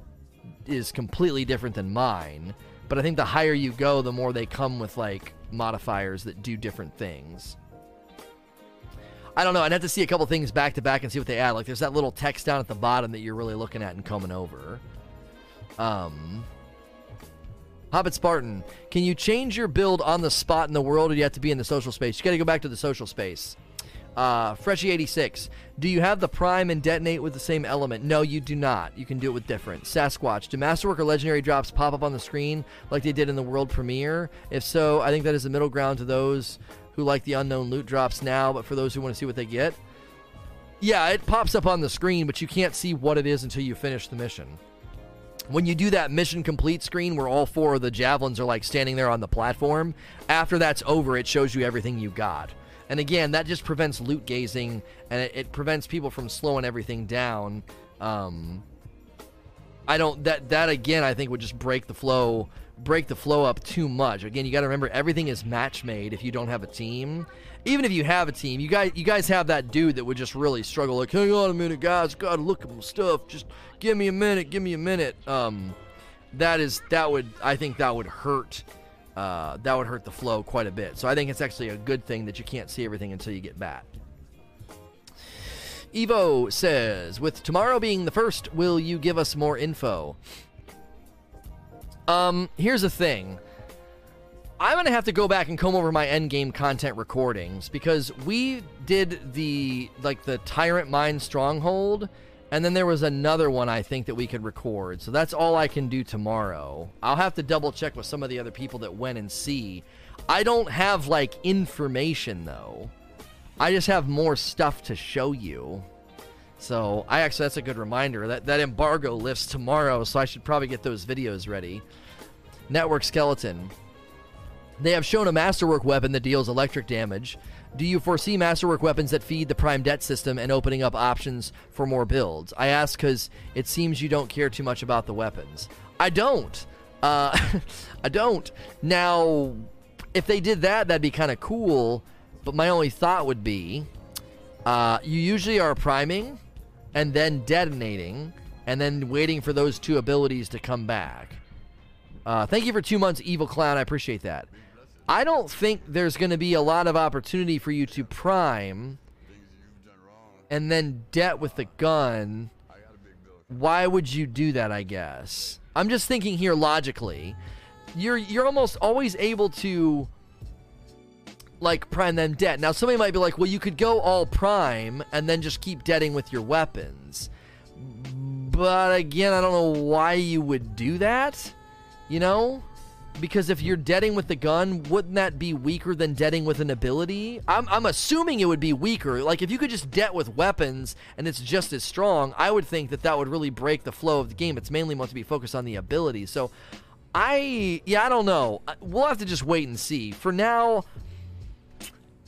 is completely different than mine. But I think the higher you go, the more they come with like modifiers that do different things. I don't know. I'd have to see a couple things back to back and see what they add. Like there's that little text down at the bottom that you're really looking at and coming over. Um, Hobbit Spartan, can you change your build on the spot in the world, or do you have to be in the social space? You got to go back to the social space. Uh, Freshy86, do you have the prime and detonate with the same element? No, you do not. You can do it with different. Sasquatch, do Masterwork or Legendary drops pop up on the screen like they did in the world premiere? If so, I think that is the middle ground to those who like the unknown loot drops now, but for those who want to see what they get. Yeah, it pops up on the screen, but you can't see what it is until you finish the mission. When you do that mission complete screen where all four of the javelins are like standing there on the platform, after that's over, it shows you everything you got. And again, that just prevents loot gazing and it, it prevents people from slowing everything down. Um, I don't that that again I think would just break the flow break the flow up too much. Again, you got to remember everything is match made if you don't have a team. Even if you have a team, you guys you guys have that dude that would just really struggle like, "Hang on a minute, guys. Got to look at my stuff. Just give me a minute. Give me a minute." Um that is that would I think that would hurt uh, that would hurt the flow quite a bit. So I think it's actually a good thing that you can't see everything until you get back. Evo says, with tomorrow being the first, will you give us more info? Um, here's the thing. I'm gonna have to go back and comb over my endgame content recordings because we did the like the Tyrant Mine Stronghold and then there was another one I think that we could record. So that's all I can do tomorrow. I'll have to double check with some of the other people that went and see. I don't have like information though. I just have more stuff to show you. So I actually that's a good reminder. That that embargo lifts tomorrow, so I should probably get those videos ready. Network skeleton. They have shown a masterwork weapon that deals electric damage. Do you foresee masterwork weapons that feed the prime det system and opening up options for more builds? I ask because it seems you don't care too much about the weapons. I don't. Uh, I don't. Now, if they did that, that'd be kind of cool. But my only thought would be, uh, you usually are priming and then detonating and then waiting for those two abilities to come back. Uh, thank you for two months, Evil Clown. I appreciate that. I don't think there's going to be a lot of opportunity for you to prime and then det with the gun. Why would you do that, I guess? I'm just thinking here logically. You're you're almost always able to like prime them debt. Now somebody might be like, "Well, you could go all prime and then just keep detting with your weapons." But again, I don't know why you would do that. You know? Because if you're detting with the gun, wouldn't that be weaker than detting with an ability? I'm, I'm assuming it would be weaker. Like, if you could just det with weapons and it's just as strong, I would think that that would really break the flow of the game. It's mainly meant to be focused on the ability. So, I, yeah, I don't know. Uh, we'll have to just wait and see. For now,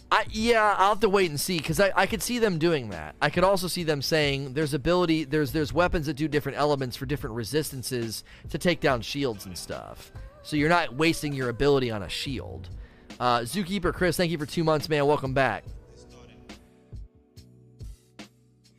I, yeah, I'll have to wait and see because I, I could see them doing that. I could also see them saying there's ability, there's there's weapons that do different elements for different resistances to take down shields and stuff. So you're not wasting your ability on a shield. Uh, Zookeeper Chris, thank you for two months, man. Welcome back.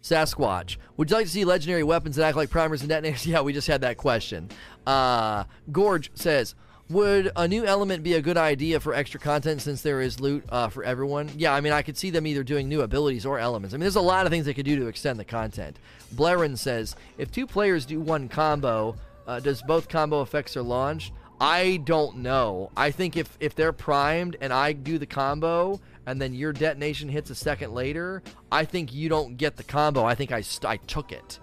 Sasquatch, would you like to see legendary weapons that act like primers and detonators? Yeah, we just had that question. Uh, Gorge says, would a new element be a good idea for extra content since there is loot uh, for everyone? Yeah, I mean, I could see them either doing new abilities or elements. I mean, there's a lot of things they could do to extend the content. Blairin says, if two players do one combo, uh, does both combo effects are launched? I don't know. I think if if they're primed and I do the combo and then your detonation hits a second later, I think you don't get the combo. I think I st- I took it.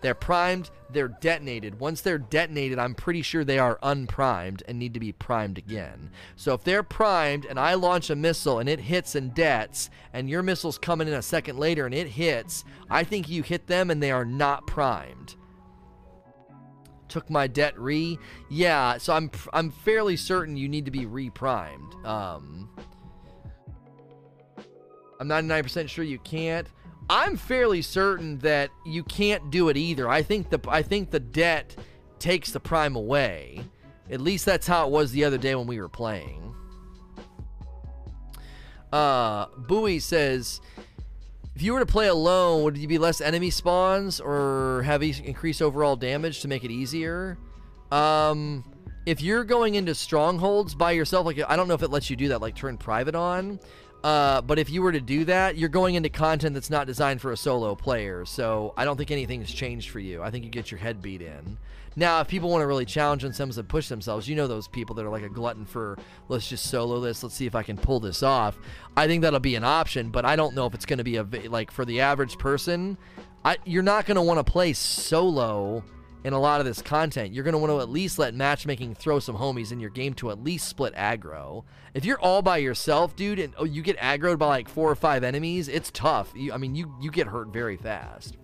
They're primed, they're detonated. Once they're detonated, I'm pretty sure they are unprimed and need to be primed again. So if they're primed and I launch a missile and it hits and dets, and your missile's coming in a second later and it hits, I think you hit them and they are not primed took my det re. Yeah, so I'm I'm fairly certain you need to be reprimed. Um, I'm 99% sure you can't. I'm fairly certain that you can't do it either. I think the I think the det takes the prime away. At least that's how it was the other day when we were playing. Uh, Bowie says if you were to play alone, would you be less enemy spawns or have increased overall damage to make it easier? Um, if you're going into strongholds by yourself, like I don't know if it lets you do that, like turn private on. Uh, but if you were to do that, you're going into content that's not designed for a solo player. So I don't think anything's changed for you. I think you get your head beat in. Now, if people want to really challenge themselves and push themselves, you know those people that are like a glutton for let's just solo this, let's see if I can pull this off. I think that'll be an option, but I don't know if it's going to be a like for the average person. I, you're not going to want to play solo in a lot of this content. You're going to want to at least let matchmaking throw some homies in your game to at least split aggro. If you're all by yourself, dude, and oh, you get aggroed by like four or five enemies, it's tough. You, I mean, you you get hurt very fast.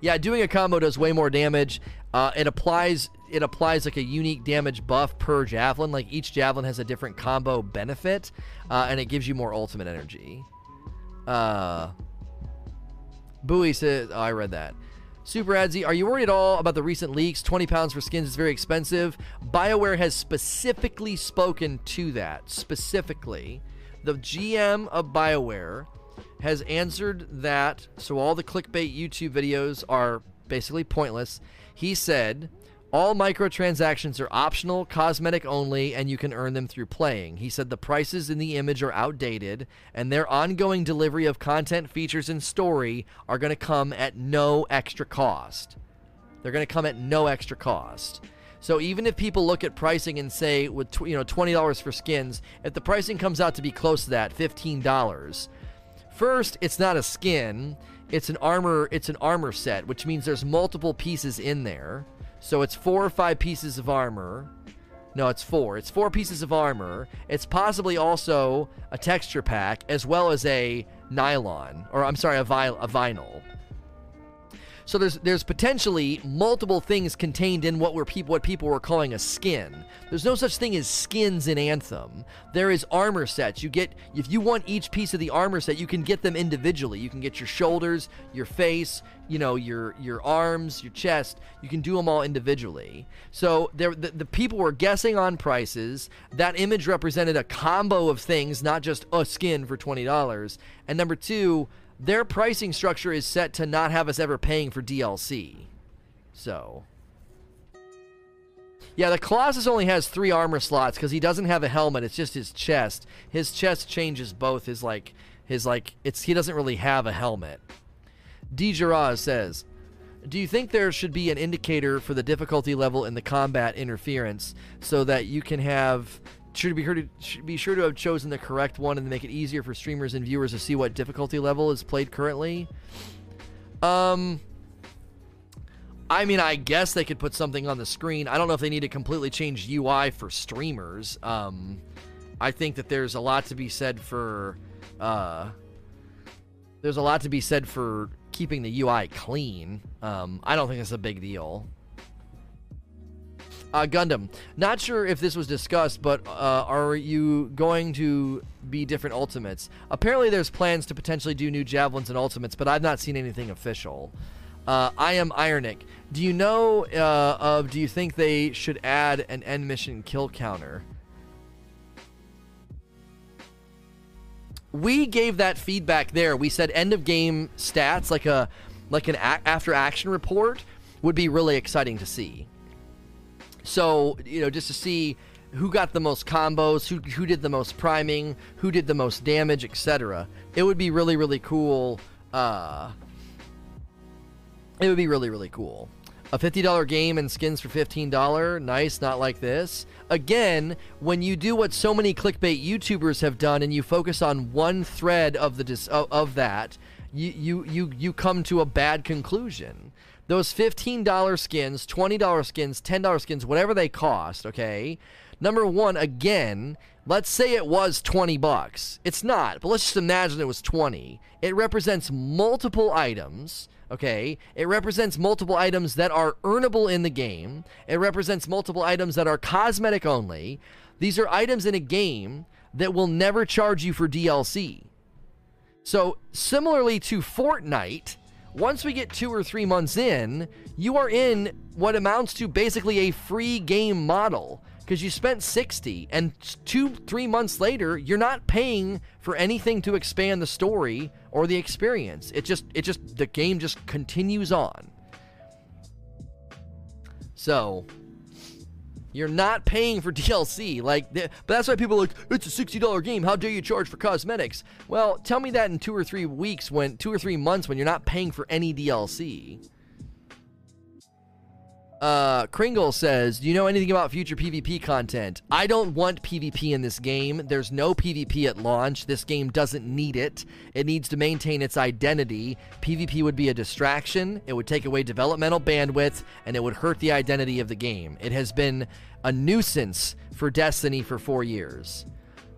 Yeah, doing a combo does way more damage. Uh, it applies it applies like a unique damage buff per javelin. Like each javelin has a different combo benefit, uh, and it gives you more ultimate energy. Uh, Bowie says, oh, I read that. Super Adzy, are you worried at all about the recent leaks? 20 pounds for skins is very expensive. BioWare has specifically spoken to that. Specifically. The GM of BioWare has answered that, so all the clickbait YouTube videos are basically pointless. He said, all microtransactions are optional, cosmetic only, and you can earn them through playing. He said the prices in the image are outdated, and their ongoing delivery of content, features, and story are going to come at no extra cost. They're going to come at no extra cost. So even if people look at pricing and say with you know $20 for skins, if the pricing comes out to be close to that, $15, First, it's not a skin. It's an armor. It's an armor set, which means there's multiple pieces in there. So it's four or five pieces of armor. No, it's four. It's four pieces of armor. It's possibly also a texture pack as well as a nylon, or I'm sorry, a, vi- a vinyl. So there's there's potentially multiple things contained in what were people what people were calling a skin. There's no such thing as skins in Anthem. There is armor sets. You get if you want each piece of the armor set, you can get them individually. You can get your shoulders, your face, you know, your your arms, your chest. You can do them all individually. So there the, the people were guessing on prices. That image represented a combo of things, not just a skin for $20. And number 2, their pricing structure is set to not have us ever paying for DLC. So. Yeah, the Colossus only has three armor slots because he doesn't have a helmet. It's just his chest. His chest changes both his like his like it's he doesn't really have a helmet. Dijaraz says, "Do you think there should be an indicator for the difficulty level in the combat interference so that you can have should be, to, should be sure to have chosen the correct one and make it easier for streamers and viewers to see what difficulty level is played currently. Um, I mean, I guess they could put something on the screen. I don't know if they need to completely change UI for streamers. Um, I think that there's a lot to be said for. Uh, there's a lot to be said for keeping the UI clean. Um, I don't think it's a big deal. Uh, Gundam. Not sure if this was discussed, but uh, are you going to be different ultimates? Apparently, there's plans to potentially do new javelins and ultimates, but I've not seen anything official. Uh, I am Ironic. Do you know uh, of? Do you think they should add an end mission kill counter? We gave that feedback there. We said end of game stats, like a like an a- after action report, would be really exciting to see. So, you know, just to see who got the most combos, who, who did the most priming, who did the most damage, etc. It would be really, really cool. Uh, it would be really, really cool. A $50 game and skins for $15. Nice, not like this. Again, when you do what so many clickbait YouTubers have done and you focus on one thread of the dis- of, of that, you, you you you come to a bad conclusion. Those $15 skins, $20 skins, $10 skins, whatever they cost, okay? Number 1 again, let's say it was 20 bucks. It's not, but let's just imagine it was 20. It represents multiple items okay? It represents multiple items that are earnable in the game. It represents multiple items that are cosmetic only. These are items in a game that will never charge you for DLC. So, similarly to Fortnite, once we get two or three months in, you are in what amounts to basically a free game model because you spent 60 and two, three months later, you're not paying for anything to expand the story or the experience. It just, it just, the game just continues on. So, you're not paying for DLC. Like, but that's why people are like, it's a $60 game. How dare you charge for cosmetics? Well, tell me that in two or three weeks, when two or three months, when you're not paying for any DLC. Uh, Kringle says, Do you know anything about future PvP content? I don't want PvP in this game. There's no PvP at launch. This game doesn't need it. It needs to maintain its identity. PvP would be a distraction, it would take away developmental bandwidth, and it would hurt the identity of the game. It has been a nuisance for Destiny for four years.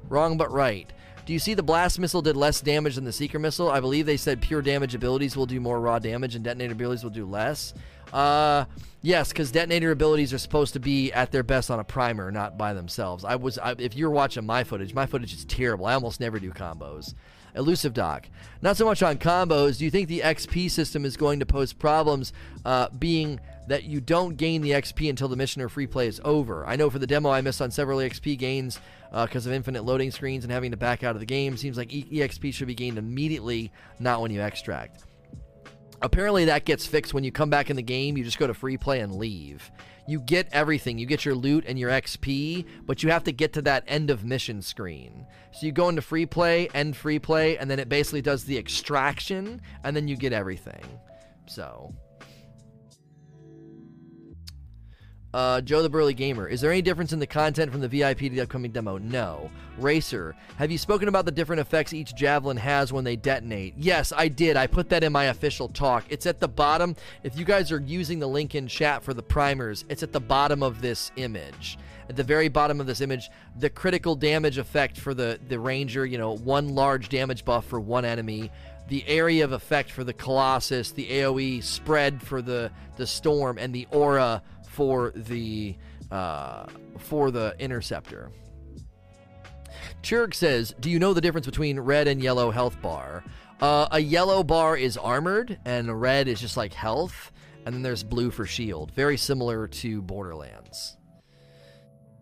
Wrong but right. Do you see the blast missile did less damage than the seeker missile? I believe they said pure damage abilities will do more raw damage and detonator abilities will do less. Uh, yes, because detonator abilities are supposed to be at their best on a primer, not by themselves. I was, I, if you're watching my footage, my footage is terrible. I almost never do combos. Elusive Doc, not so much on combos. Do you think the XP system is going to pose problems, uh, being that you don't gain the XP until the mission or free play is over? I know for the demo, I missed on several XP gains because uh, of infinite loading screens and having to back out of the game. Seems like EXP should be gained immediately, not when you extract. Apparently, that gets fixed when you come back in the game. You just go to free play and leave. You get everything. You get your loot and your XP, but you have to get to that end of mission screen. So you go into free play, end free play, and then it basically does the extraction, and then you get everything. So. Uh, Joe the Burly Gamer, is there any difference in the content from the VIP to the upcoming demo? No. Racer, have you spoken about the different effects each javelin has when they detonate? Yes, I did. I put that in my official talk. It's at the bottom. If you guys are using the link in chat for the primers, it's at the bottom of this image. At the very bottom of this image, the critical damage effect for the, the Ranger, you know, one large damage buff for one enemy the area of effect for the Colossus, the AoE spread for the the Storm, and the aura for the uh, for the interceptor. Churg says, "Do you know the difference between red and yellow health bar? Uh, a yellow bar is armored, and red is just like health, and then there's blue for shield. Very similar to Borderlands."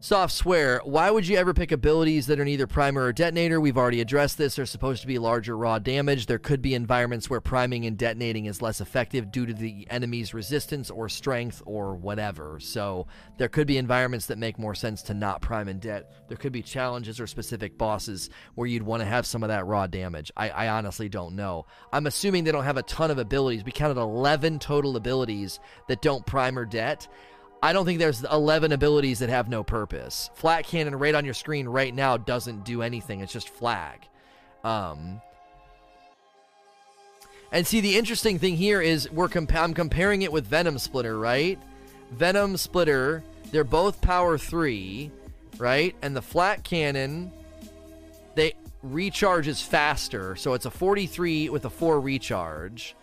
Soft swear, why would you ever pick abilities that are neither primer or detonator? We've already addressed this. They're supposed to be larger raw damage. There could be environments where priming and detonating is less effective due to the enemy's resistance or strength or whatever. So there could be environments that make more sense to not prime and det. There could be challenges or specific bosses where you'd want to have some of that raw damage. I, I honestly don't know. I'm assuming they don't have a ton of abilities. We counted 11 total abilities that don't prime or det. I don't think there's 11 abilities that have no purpose. Flak cannon right on your screen right now doesn't do anything. It's just flag. Um, and see, the interesting thing here is we're comp- I'm comparing it with Venom Spitter, right? Venom Spitter, they're both power three, right? And the flak cannon, they recharges faster, so it's a 43 with a four recharge,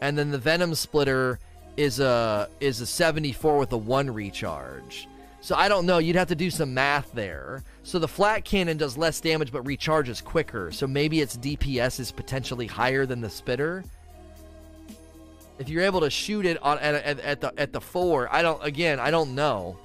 and then the Venom Splitter is a is a 74 with a one recharge. So I don't know. You'd have to do some math there. So the flak cannon does less damage but recharges quicker. So maybe its DPS is potentially higher than the spitter. If you're able to shoot it on at, at, at the at the four, I don't. Again, I don't know.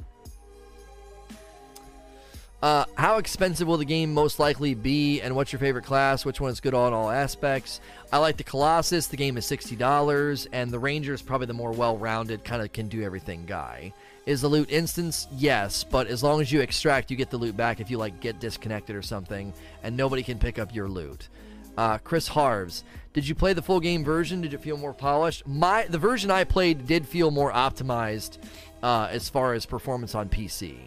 Uh, how expensive will the game most likely be, and what's your favorite class? Which one is good on all aspects? I like the Colossus. The game is sixty dollars, and the Ranger is probably the more well-rounded, kind of can do everything guy. Is the loot instance? Yes, but as long as you extract, you get the loot back if you like get disconnected or something, and nobody can pick up your loot. Uh, Chris Harves, did you play the full game version? Did it feel more polished? My the version I played did feel more optimized uh, as far as performance on PC.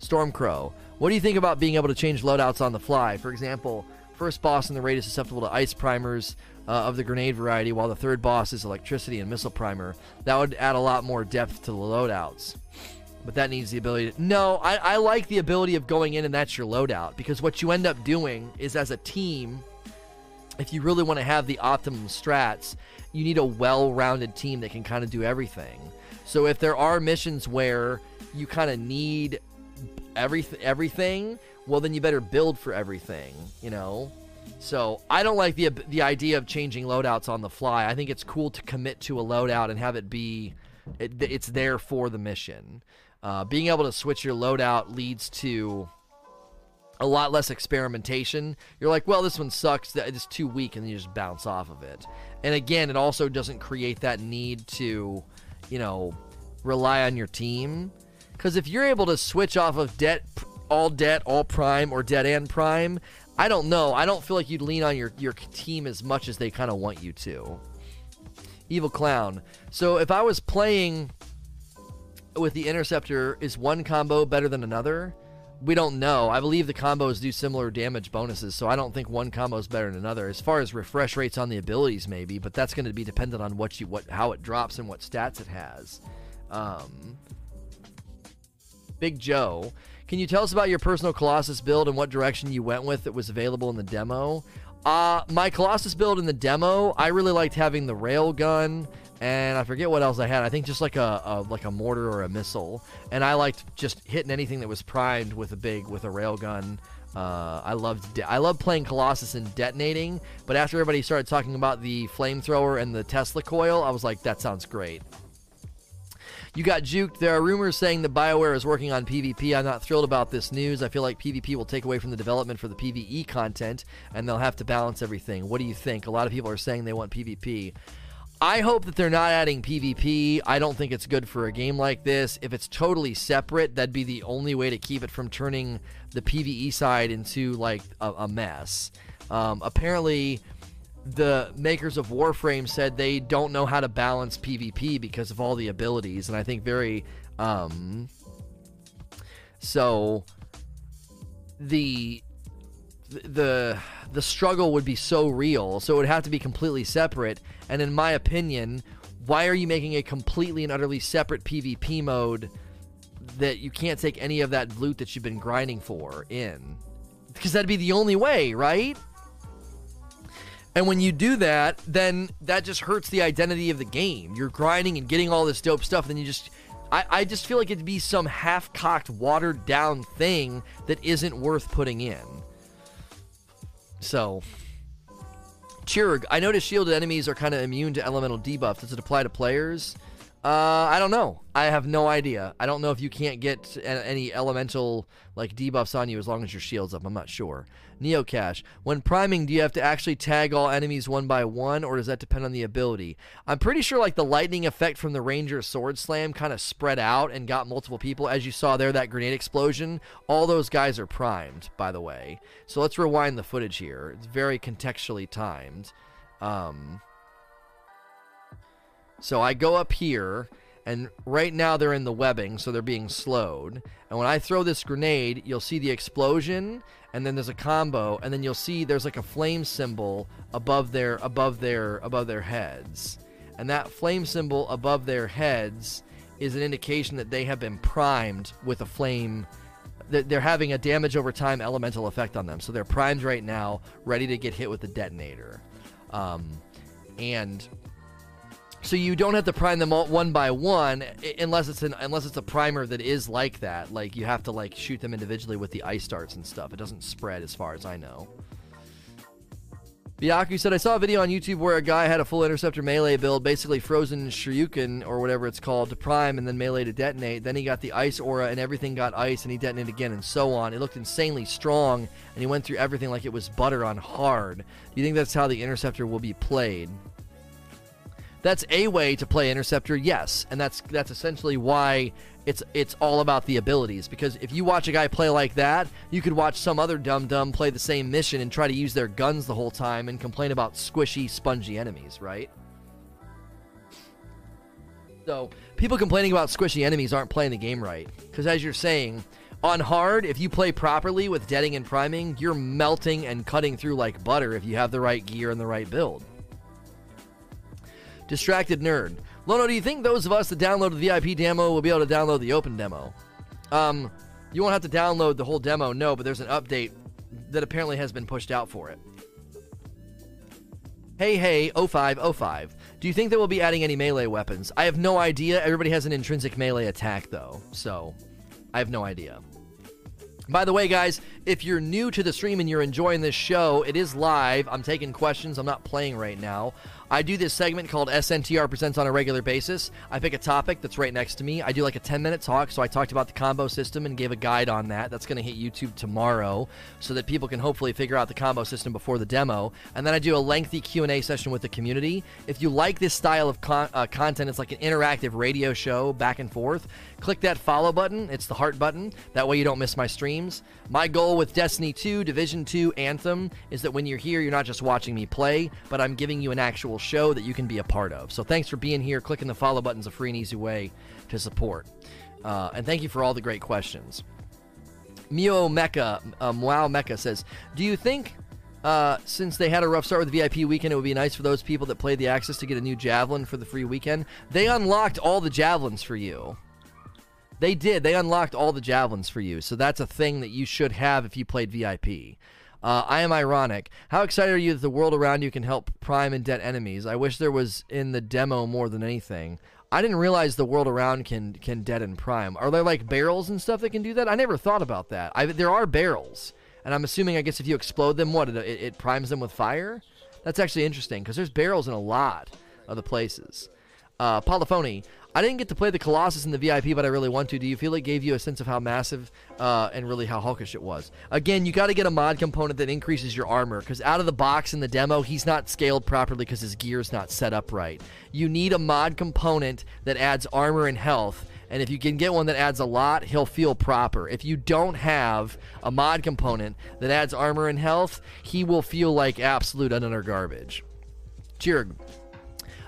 Stormcrow, what do you think about being able to change loadouts on the fly? For example, first boss in the raid is susceptible to ice primers uh, of the grenade variety, while the third boss is electricity and missile primer. That would add a lot more depth to the loadouts. But that needs the ability to. No, I, I like the ability of going in and that's your loadout. Because what you end up doing is as a team, if you really want to have the optimum strats, you need a well rounded team that can kind of do everything. So if there are missions where you kind of need everything everything well then you better build for everything you know? So i don't like the the idea of changing loadouts on the fly. I think it's cool to commit to a loadout and have it be it, it's there for the mission. Uh, being able to switch your loadout leads to a lot less experimentation. You're like well this one sucks it's too weak and you just bounce off of it. And again it also doesn't create that need to you know rely on your team because if you're able to switch off of det, all det, all prime, or det and prime, I don't know. I don't feel like you'd lean on your, your team as much as they kind of want you to. Evil Clown. So if I was playing with the Interceptor, is one combo better than another? We don't know. I believe the combos do similar damage bonuses, so I don't think one combo is better than another. As far as refresh rates on the abilities, maybe, but that's going to be dependent on what you what how it drops and what stats it has. Um, Big Joe. Can you tell us about your personal Colossus build and what direction you went with that was available in the demo? Uh, my Colossus build in the demo, I really liked having the rail gun, and I forget what else I had. I think just like a, a like a mortar or a missile, and I liked just hitting anything that was primed with a big with a rail gun. Uh, I loved de- I loved playing Colossus and detonating, but after everybody started talking about the flamethrower and the Tesla coil, I was like, that sounds great. You got juked. There are rumors saying that BioWare is working on PvP. I'm not thrilled about this news. I feel like PvP will take away from the development for the PvE content, and they'll have to balance everything. What do you think? A lot of people are saying they want PvP. I hope that they're not adding PvP. I don't think it's good for a game like this. If it's totally separate, that'd be the only way to keep it from turning the PvE side into like a, a mess. Um, apparently, the makers of Warframe said they don't know how to balance PvP because of all the abilities, and I think very um, so the the the struggle would be so real, so it would have to be completely separate. And in my opinion, why are you making a completely and utterly separate PvP mode that you can't take any of that loot that you've been grinding for in? Because that'd be the only way, right? And when you do that, then that just hurts the identity of the game. You're grinding and getting all this dope stuff, then you just. I, I just feel like it'd be some half cocked, watered down thing that isn't worth putting in. So. Chirg, I noticed shielded enemies are kind of immune to elemental debuff. Does it apply to players? Uh, I don't know. I have no idea. I don't know if you can't get any elemental like debuffs on you as long as your shield's up. I'm not sure. Neocache. When priming, do you have to actually tag all enemies one by one, or does that depend on the ability? I'm pretty sure like the lightning effect from the Ranger Sword Slam kind of spread out and got multiple people. As you saw there, that grenade explosion, all those guys are primed, by the way. So let's rewind the footage here. It's very contextually timed. Um, so I go up here and right now they're in the webbing, so they're being slowed. And when I throw this grenade, you'll see the explosion, and then there's a combo, and then you'll see there's like a flame symbol above their above their above their heads. And that flame symbol above their heads is an indication that they have been primed with a flame that they're having a damage over time elemental effect on them. So they're primed right now, ready to get hit with the detonator. Um, and so you don't have to prime them all one by one unless it's an unless it's a primer that is like that. Like you have to like shoot them individually with the ice darts and stuff. It doesn't spread as far as I know. Byaku said, I saw a video on YouTube where a guy had a full interceptor melee build, basically frozen Shoryuken or whatever it's called to prime and then melee to detonate. Then he got the ice aura and everything got ice and he detonated again and so on. It looked insanely strong and he went through everything like it was butter on hard. Do you think that's how the interceptor will be played? That's a way to play interceptor, yes, and that's that's essentially why it's it's all about the abilities because if you watch a guy play like that, you could watch some other dum dum play the same mission and try to use their guns the whole time and complain about squishy, spongy enemies, right? So, people complaining about squishy enemies aren't playing the game right because as you're saying, on hard, if you play properly with detting and priming, you're melting and cutting through like butter if you have the right gear and the right build. Distracted Nerd. Lono, do you think those of us that download the VIP demo will be able to download the open demo? Um, you won't have to download the whole demo, no, but there's an update that apparently has been pushed out for it. Hey, hey, 0505. Do you think they will be adding any melee weapons? I have no idea. Everybody has an intrinsic melee attack, though, so I have no idea. By the way, guys, if you're new to the stream and you're enjoying this show, it is live. I'm taking questions. I'm not playing right now. I do this segment called SNTR Presents on a regular basis. I pick a topic that's right next to me. I do like a 10 minute talk. So I talked about the combo system and gave a guide on that. That's going to hit YouTube tomorrow so that people can hopefully figure out the combo system before the demo. And then I do a lengthy Q&A session with the community. If you like this style of con- uh, content, it's like an interactive radio show back and forth. Click that follow button. It's the heart button. That way you don't miss my streams. My goal with Destiny 2, Division 2, Anthem is that when you're here, you're not just watching me play, but I'm giving you an actual show that you can be a part of. So thanks for being here. Clicking the follow button is a free and easy way to support. Uh, and thank you for all the great questions. Mio Mecca, um, Wow Mecca says, Do you think uh, since they had a rough start with VIP weekend, it would be nice for those people that played the access to get a new javelin for the free weekend. They unlocked all the javelins for you. They did. They unlocked all the javelins for you. So that's a thing that you should have if you played VIP. Uh, I am ironic. How excited are you that the world around you can help prime and det enemies? I wish there was in the demo more than anything. I didn't realize the world around can can det and prime. Are there like barrels and stuff that can do that? I never thought about that. I, there are barrels, and I'm assuming I guess if you explode them, what it, it primes them with fire. That's actually interesting because there's barrels in a lot of the places. Uh, Polyphony, I didn't get to play the Colossus in the VIP, but I really want to. Do you feel it gave you a sense of how massive uh, and really how hulkish it was? Again, you got to get a mod component that increases your armor because out of the box in the demo, he's not scaled properly because his gear's not set up right. You need a mod component that adds armor and health. And if you can get one that adds a lot, he'll feel proper. If you don't have a mod component that adds armor and health, he will feel like absolute utter garbage. Cheer.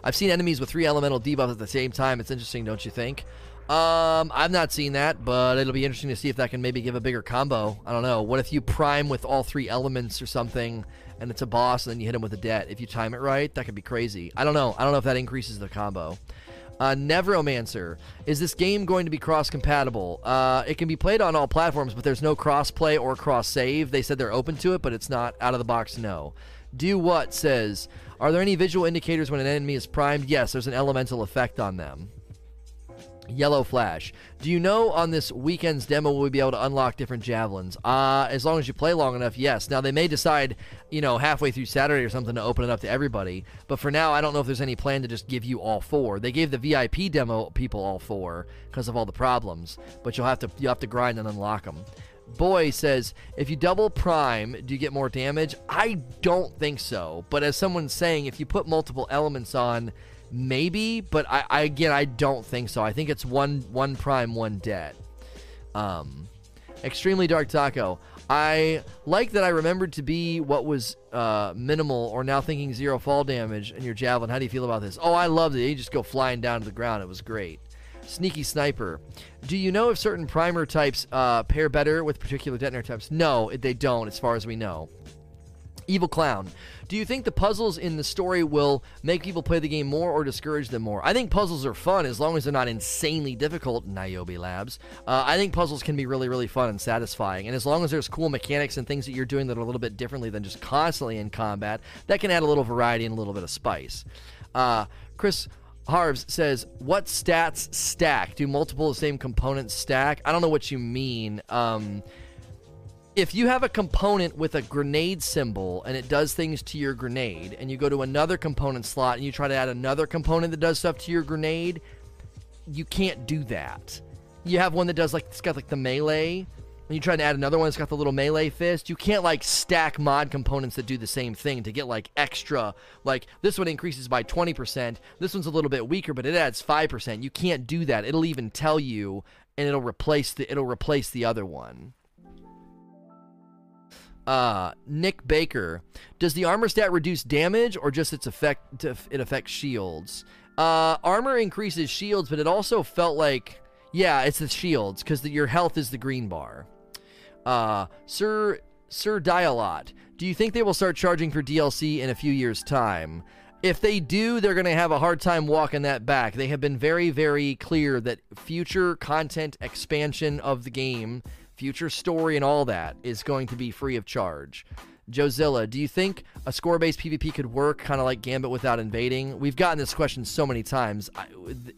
I've seen enemies with three elemental debuffs at the same time. It's interesting, don't you think? Um, I've not seen that, but it'll be interesting to see if that can maybe give a bigger combo. I don't know. What if you prime with all three elements or something, and it's a boss, and then you hit him with a det? If you time it right, that could be crazy. I don't know. I don't know if that increases the combo. Uh, Nevromancer, is this game going to be cross compatible? Uh, it can be played on all platforms, but there's no cross play or cross save. They said they're open to it, but it's not out of the box. No. Do what says are there any visual indicators when an enemy is primed? Yes, there's an elemental effect on them. Yellow Flash. Do you know on this weekend's demo will we be able to unlock different javelins? Uh, as long as you play long enough, yes. Now they may decide, you know, halfway through Saturday or something to open it up to everybody. But for now, I don't know if there's any plan to just give you all four. They gave the VIP demo people all four because of all the problems, but you'll have to you have to grind and unlock them. Boy says, if you double prime, do you get more damage? I don't think so. But as someone's saying, if you put multiple elements on, maybe. But I, I again, I don't think so. I think it's one one prime, one det. Um, extremely dark taco. I like that I remembered to be what was uh, minimal, or now thinking zero fall damage in your javelin. How do you feel about this? Oh, I loved it. You just go flying down to the ground. It was great. Sneaky Sniper. Do you know if certain primer types uh, pair better with particular detonator types? No, they don't, as far as we know. Evil Clown. Do you think the puzzles in the story will make people play the game more or discourage them more? I think puzzles are fun as long as they're not insanely difficult, Niobe Labs. Uh, I think puzzles can be really, really fun and satisfying. And as long as there's cool mechanics and things that you're doing that are a little bit differently than just constantly in combat, that can add a little variety and a little bit of spice. Uh, Chris Harves says, "What stats stack? Do multiple of the same components stack?" I don't know what you mean. Um, if you have a component with a grenade symbol and it does things to your grenade, and you go to another component slot and you try to add another component that does stuff to your grenade, you can't do that. You have one that does like it's got like the melee and you try to add another one that's got the little melee fist, you can't like stack mod components that do the same thing to get like extra. Like this one increases by 20%, this one's a little bit weaker, but it adds 5%. You can't do that. It'll even tell you and it'll replace the it'll replace the other one. Uh, Nick Baker, does the armor stat reduce damage or just its effect? It affects shields. Uh, armor increases shields, but it also felt like yeah, it's the shields because your health is the green bar. Uh, Sir Sir Dialot, do you think they will start charging for DLC in a few years' time? If they do, they're going to have a hard time walking that back. They have been very, very clear that future content expansion of the game, future story, and all that is going to be free of charge. Jozilla, do you think a score based PvP could work kind of like Gambit without invading? We've gotten this question so many times,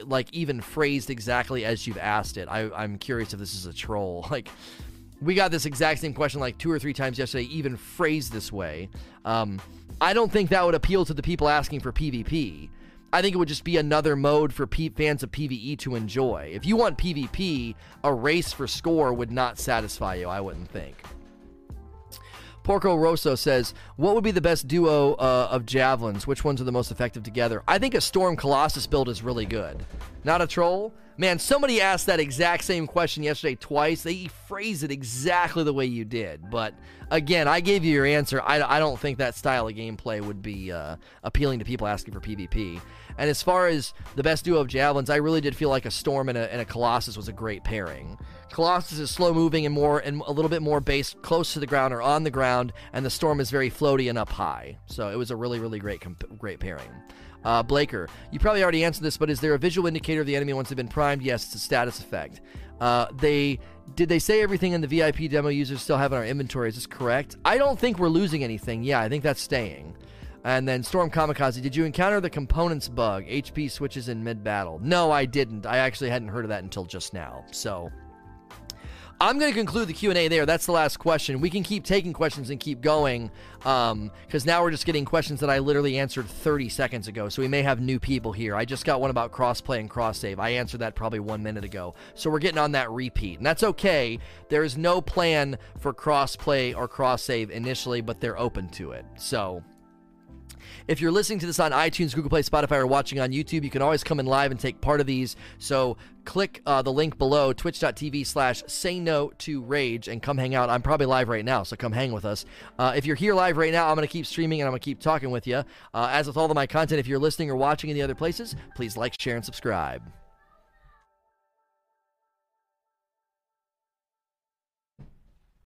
like even phrased exactly as you've asked it. I, I'm curious if this is a troll. Like, we got this exact same question like two or three times yesterday, even phrased this way. Um, I don't think that would appeal to the people asking for PvP. I think it would just be another mode for P- fans of PvE to enjoy. If you want PvP, a race for score would not satisfy you, I wouldn't think. Porco Rosso says, What would be the best duo uh, of javelins? Which ones are the most effective together? I think a Storm Colossus build is really good. Not a troll? Man, somebody asked that exact same question yesterday twice. They phrased it exactly the way you did. But again, I gave you your answer. I, I don't think that style of gameplay would be uh, appealing to people asking for PvP. And as far as the best duo of javelins, I really did feel like a Storm and a, and a Colossus was a great pairing. Colossus is slow moving and more and a little bit more based close to the ground or on the ground, and the Storm is very floaty and up high. So it was a really, really great, great pairing. Uh, Blaker, you probably already answered this, but is there a visual indicator of the enemy once they've been primed? Yes, it's a status effect. Uh, they did they say everything in the VIP demo users still have in our inventory? Is this correct? I don't think we're losing anything. Yeah, I think that's staying. And then Storm Kamikaze, did you encounter the components bug? HP switches in mid battle. No, I didn't. I actually hadn't heard of that until just now. So I'm going to conclude the Q&A there. That's the last question. We can keep taking questions and keep going because um, now we're just getting questions that I literally answered 30 seconds ago. So we may have new people here. I just got one about crossplay and cross save. I answered that probably one minute ago. So we're getting on that repeat. And that's okay. There is no plan for crossplay or cross save initially, but they're open to it. So if you're listening to this on iTunes, Google Play, Spotify, or watching on YouTube, you can always come in live and take part of these. So click uh, the link below, twitch.tv slash say no to rage, and come hang out. I'm probably live right now, so come hang with us. Uh, if you're here live right now, I'm going to keep streaming and I'm going to keep talking with you. Uh, as with all of my content, if you're listening or watching in the other places, please like, share, and subscribe.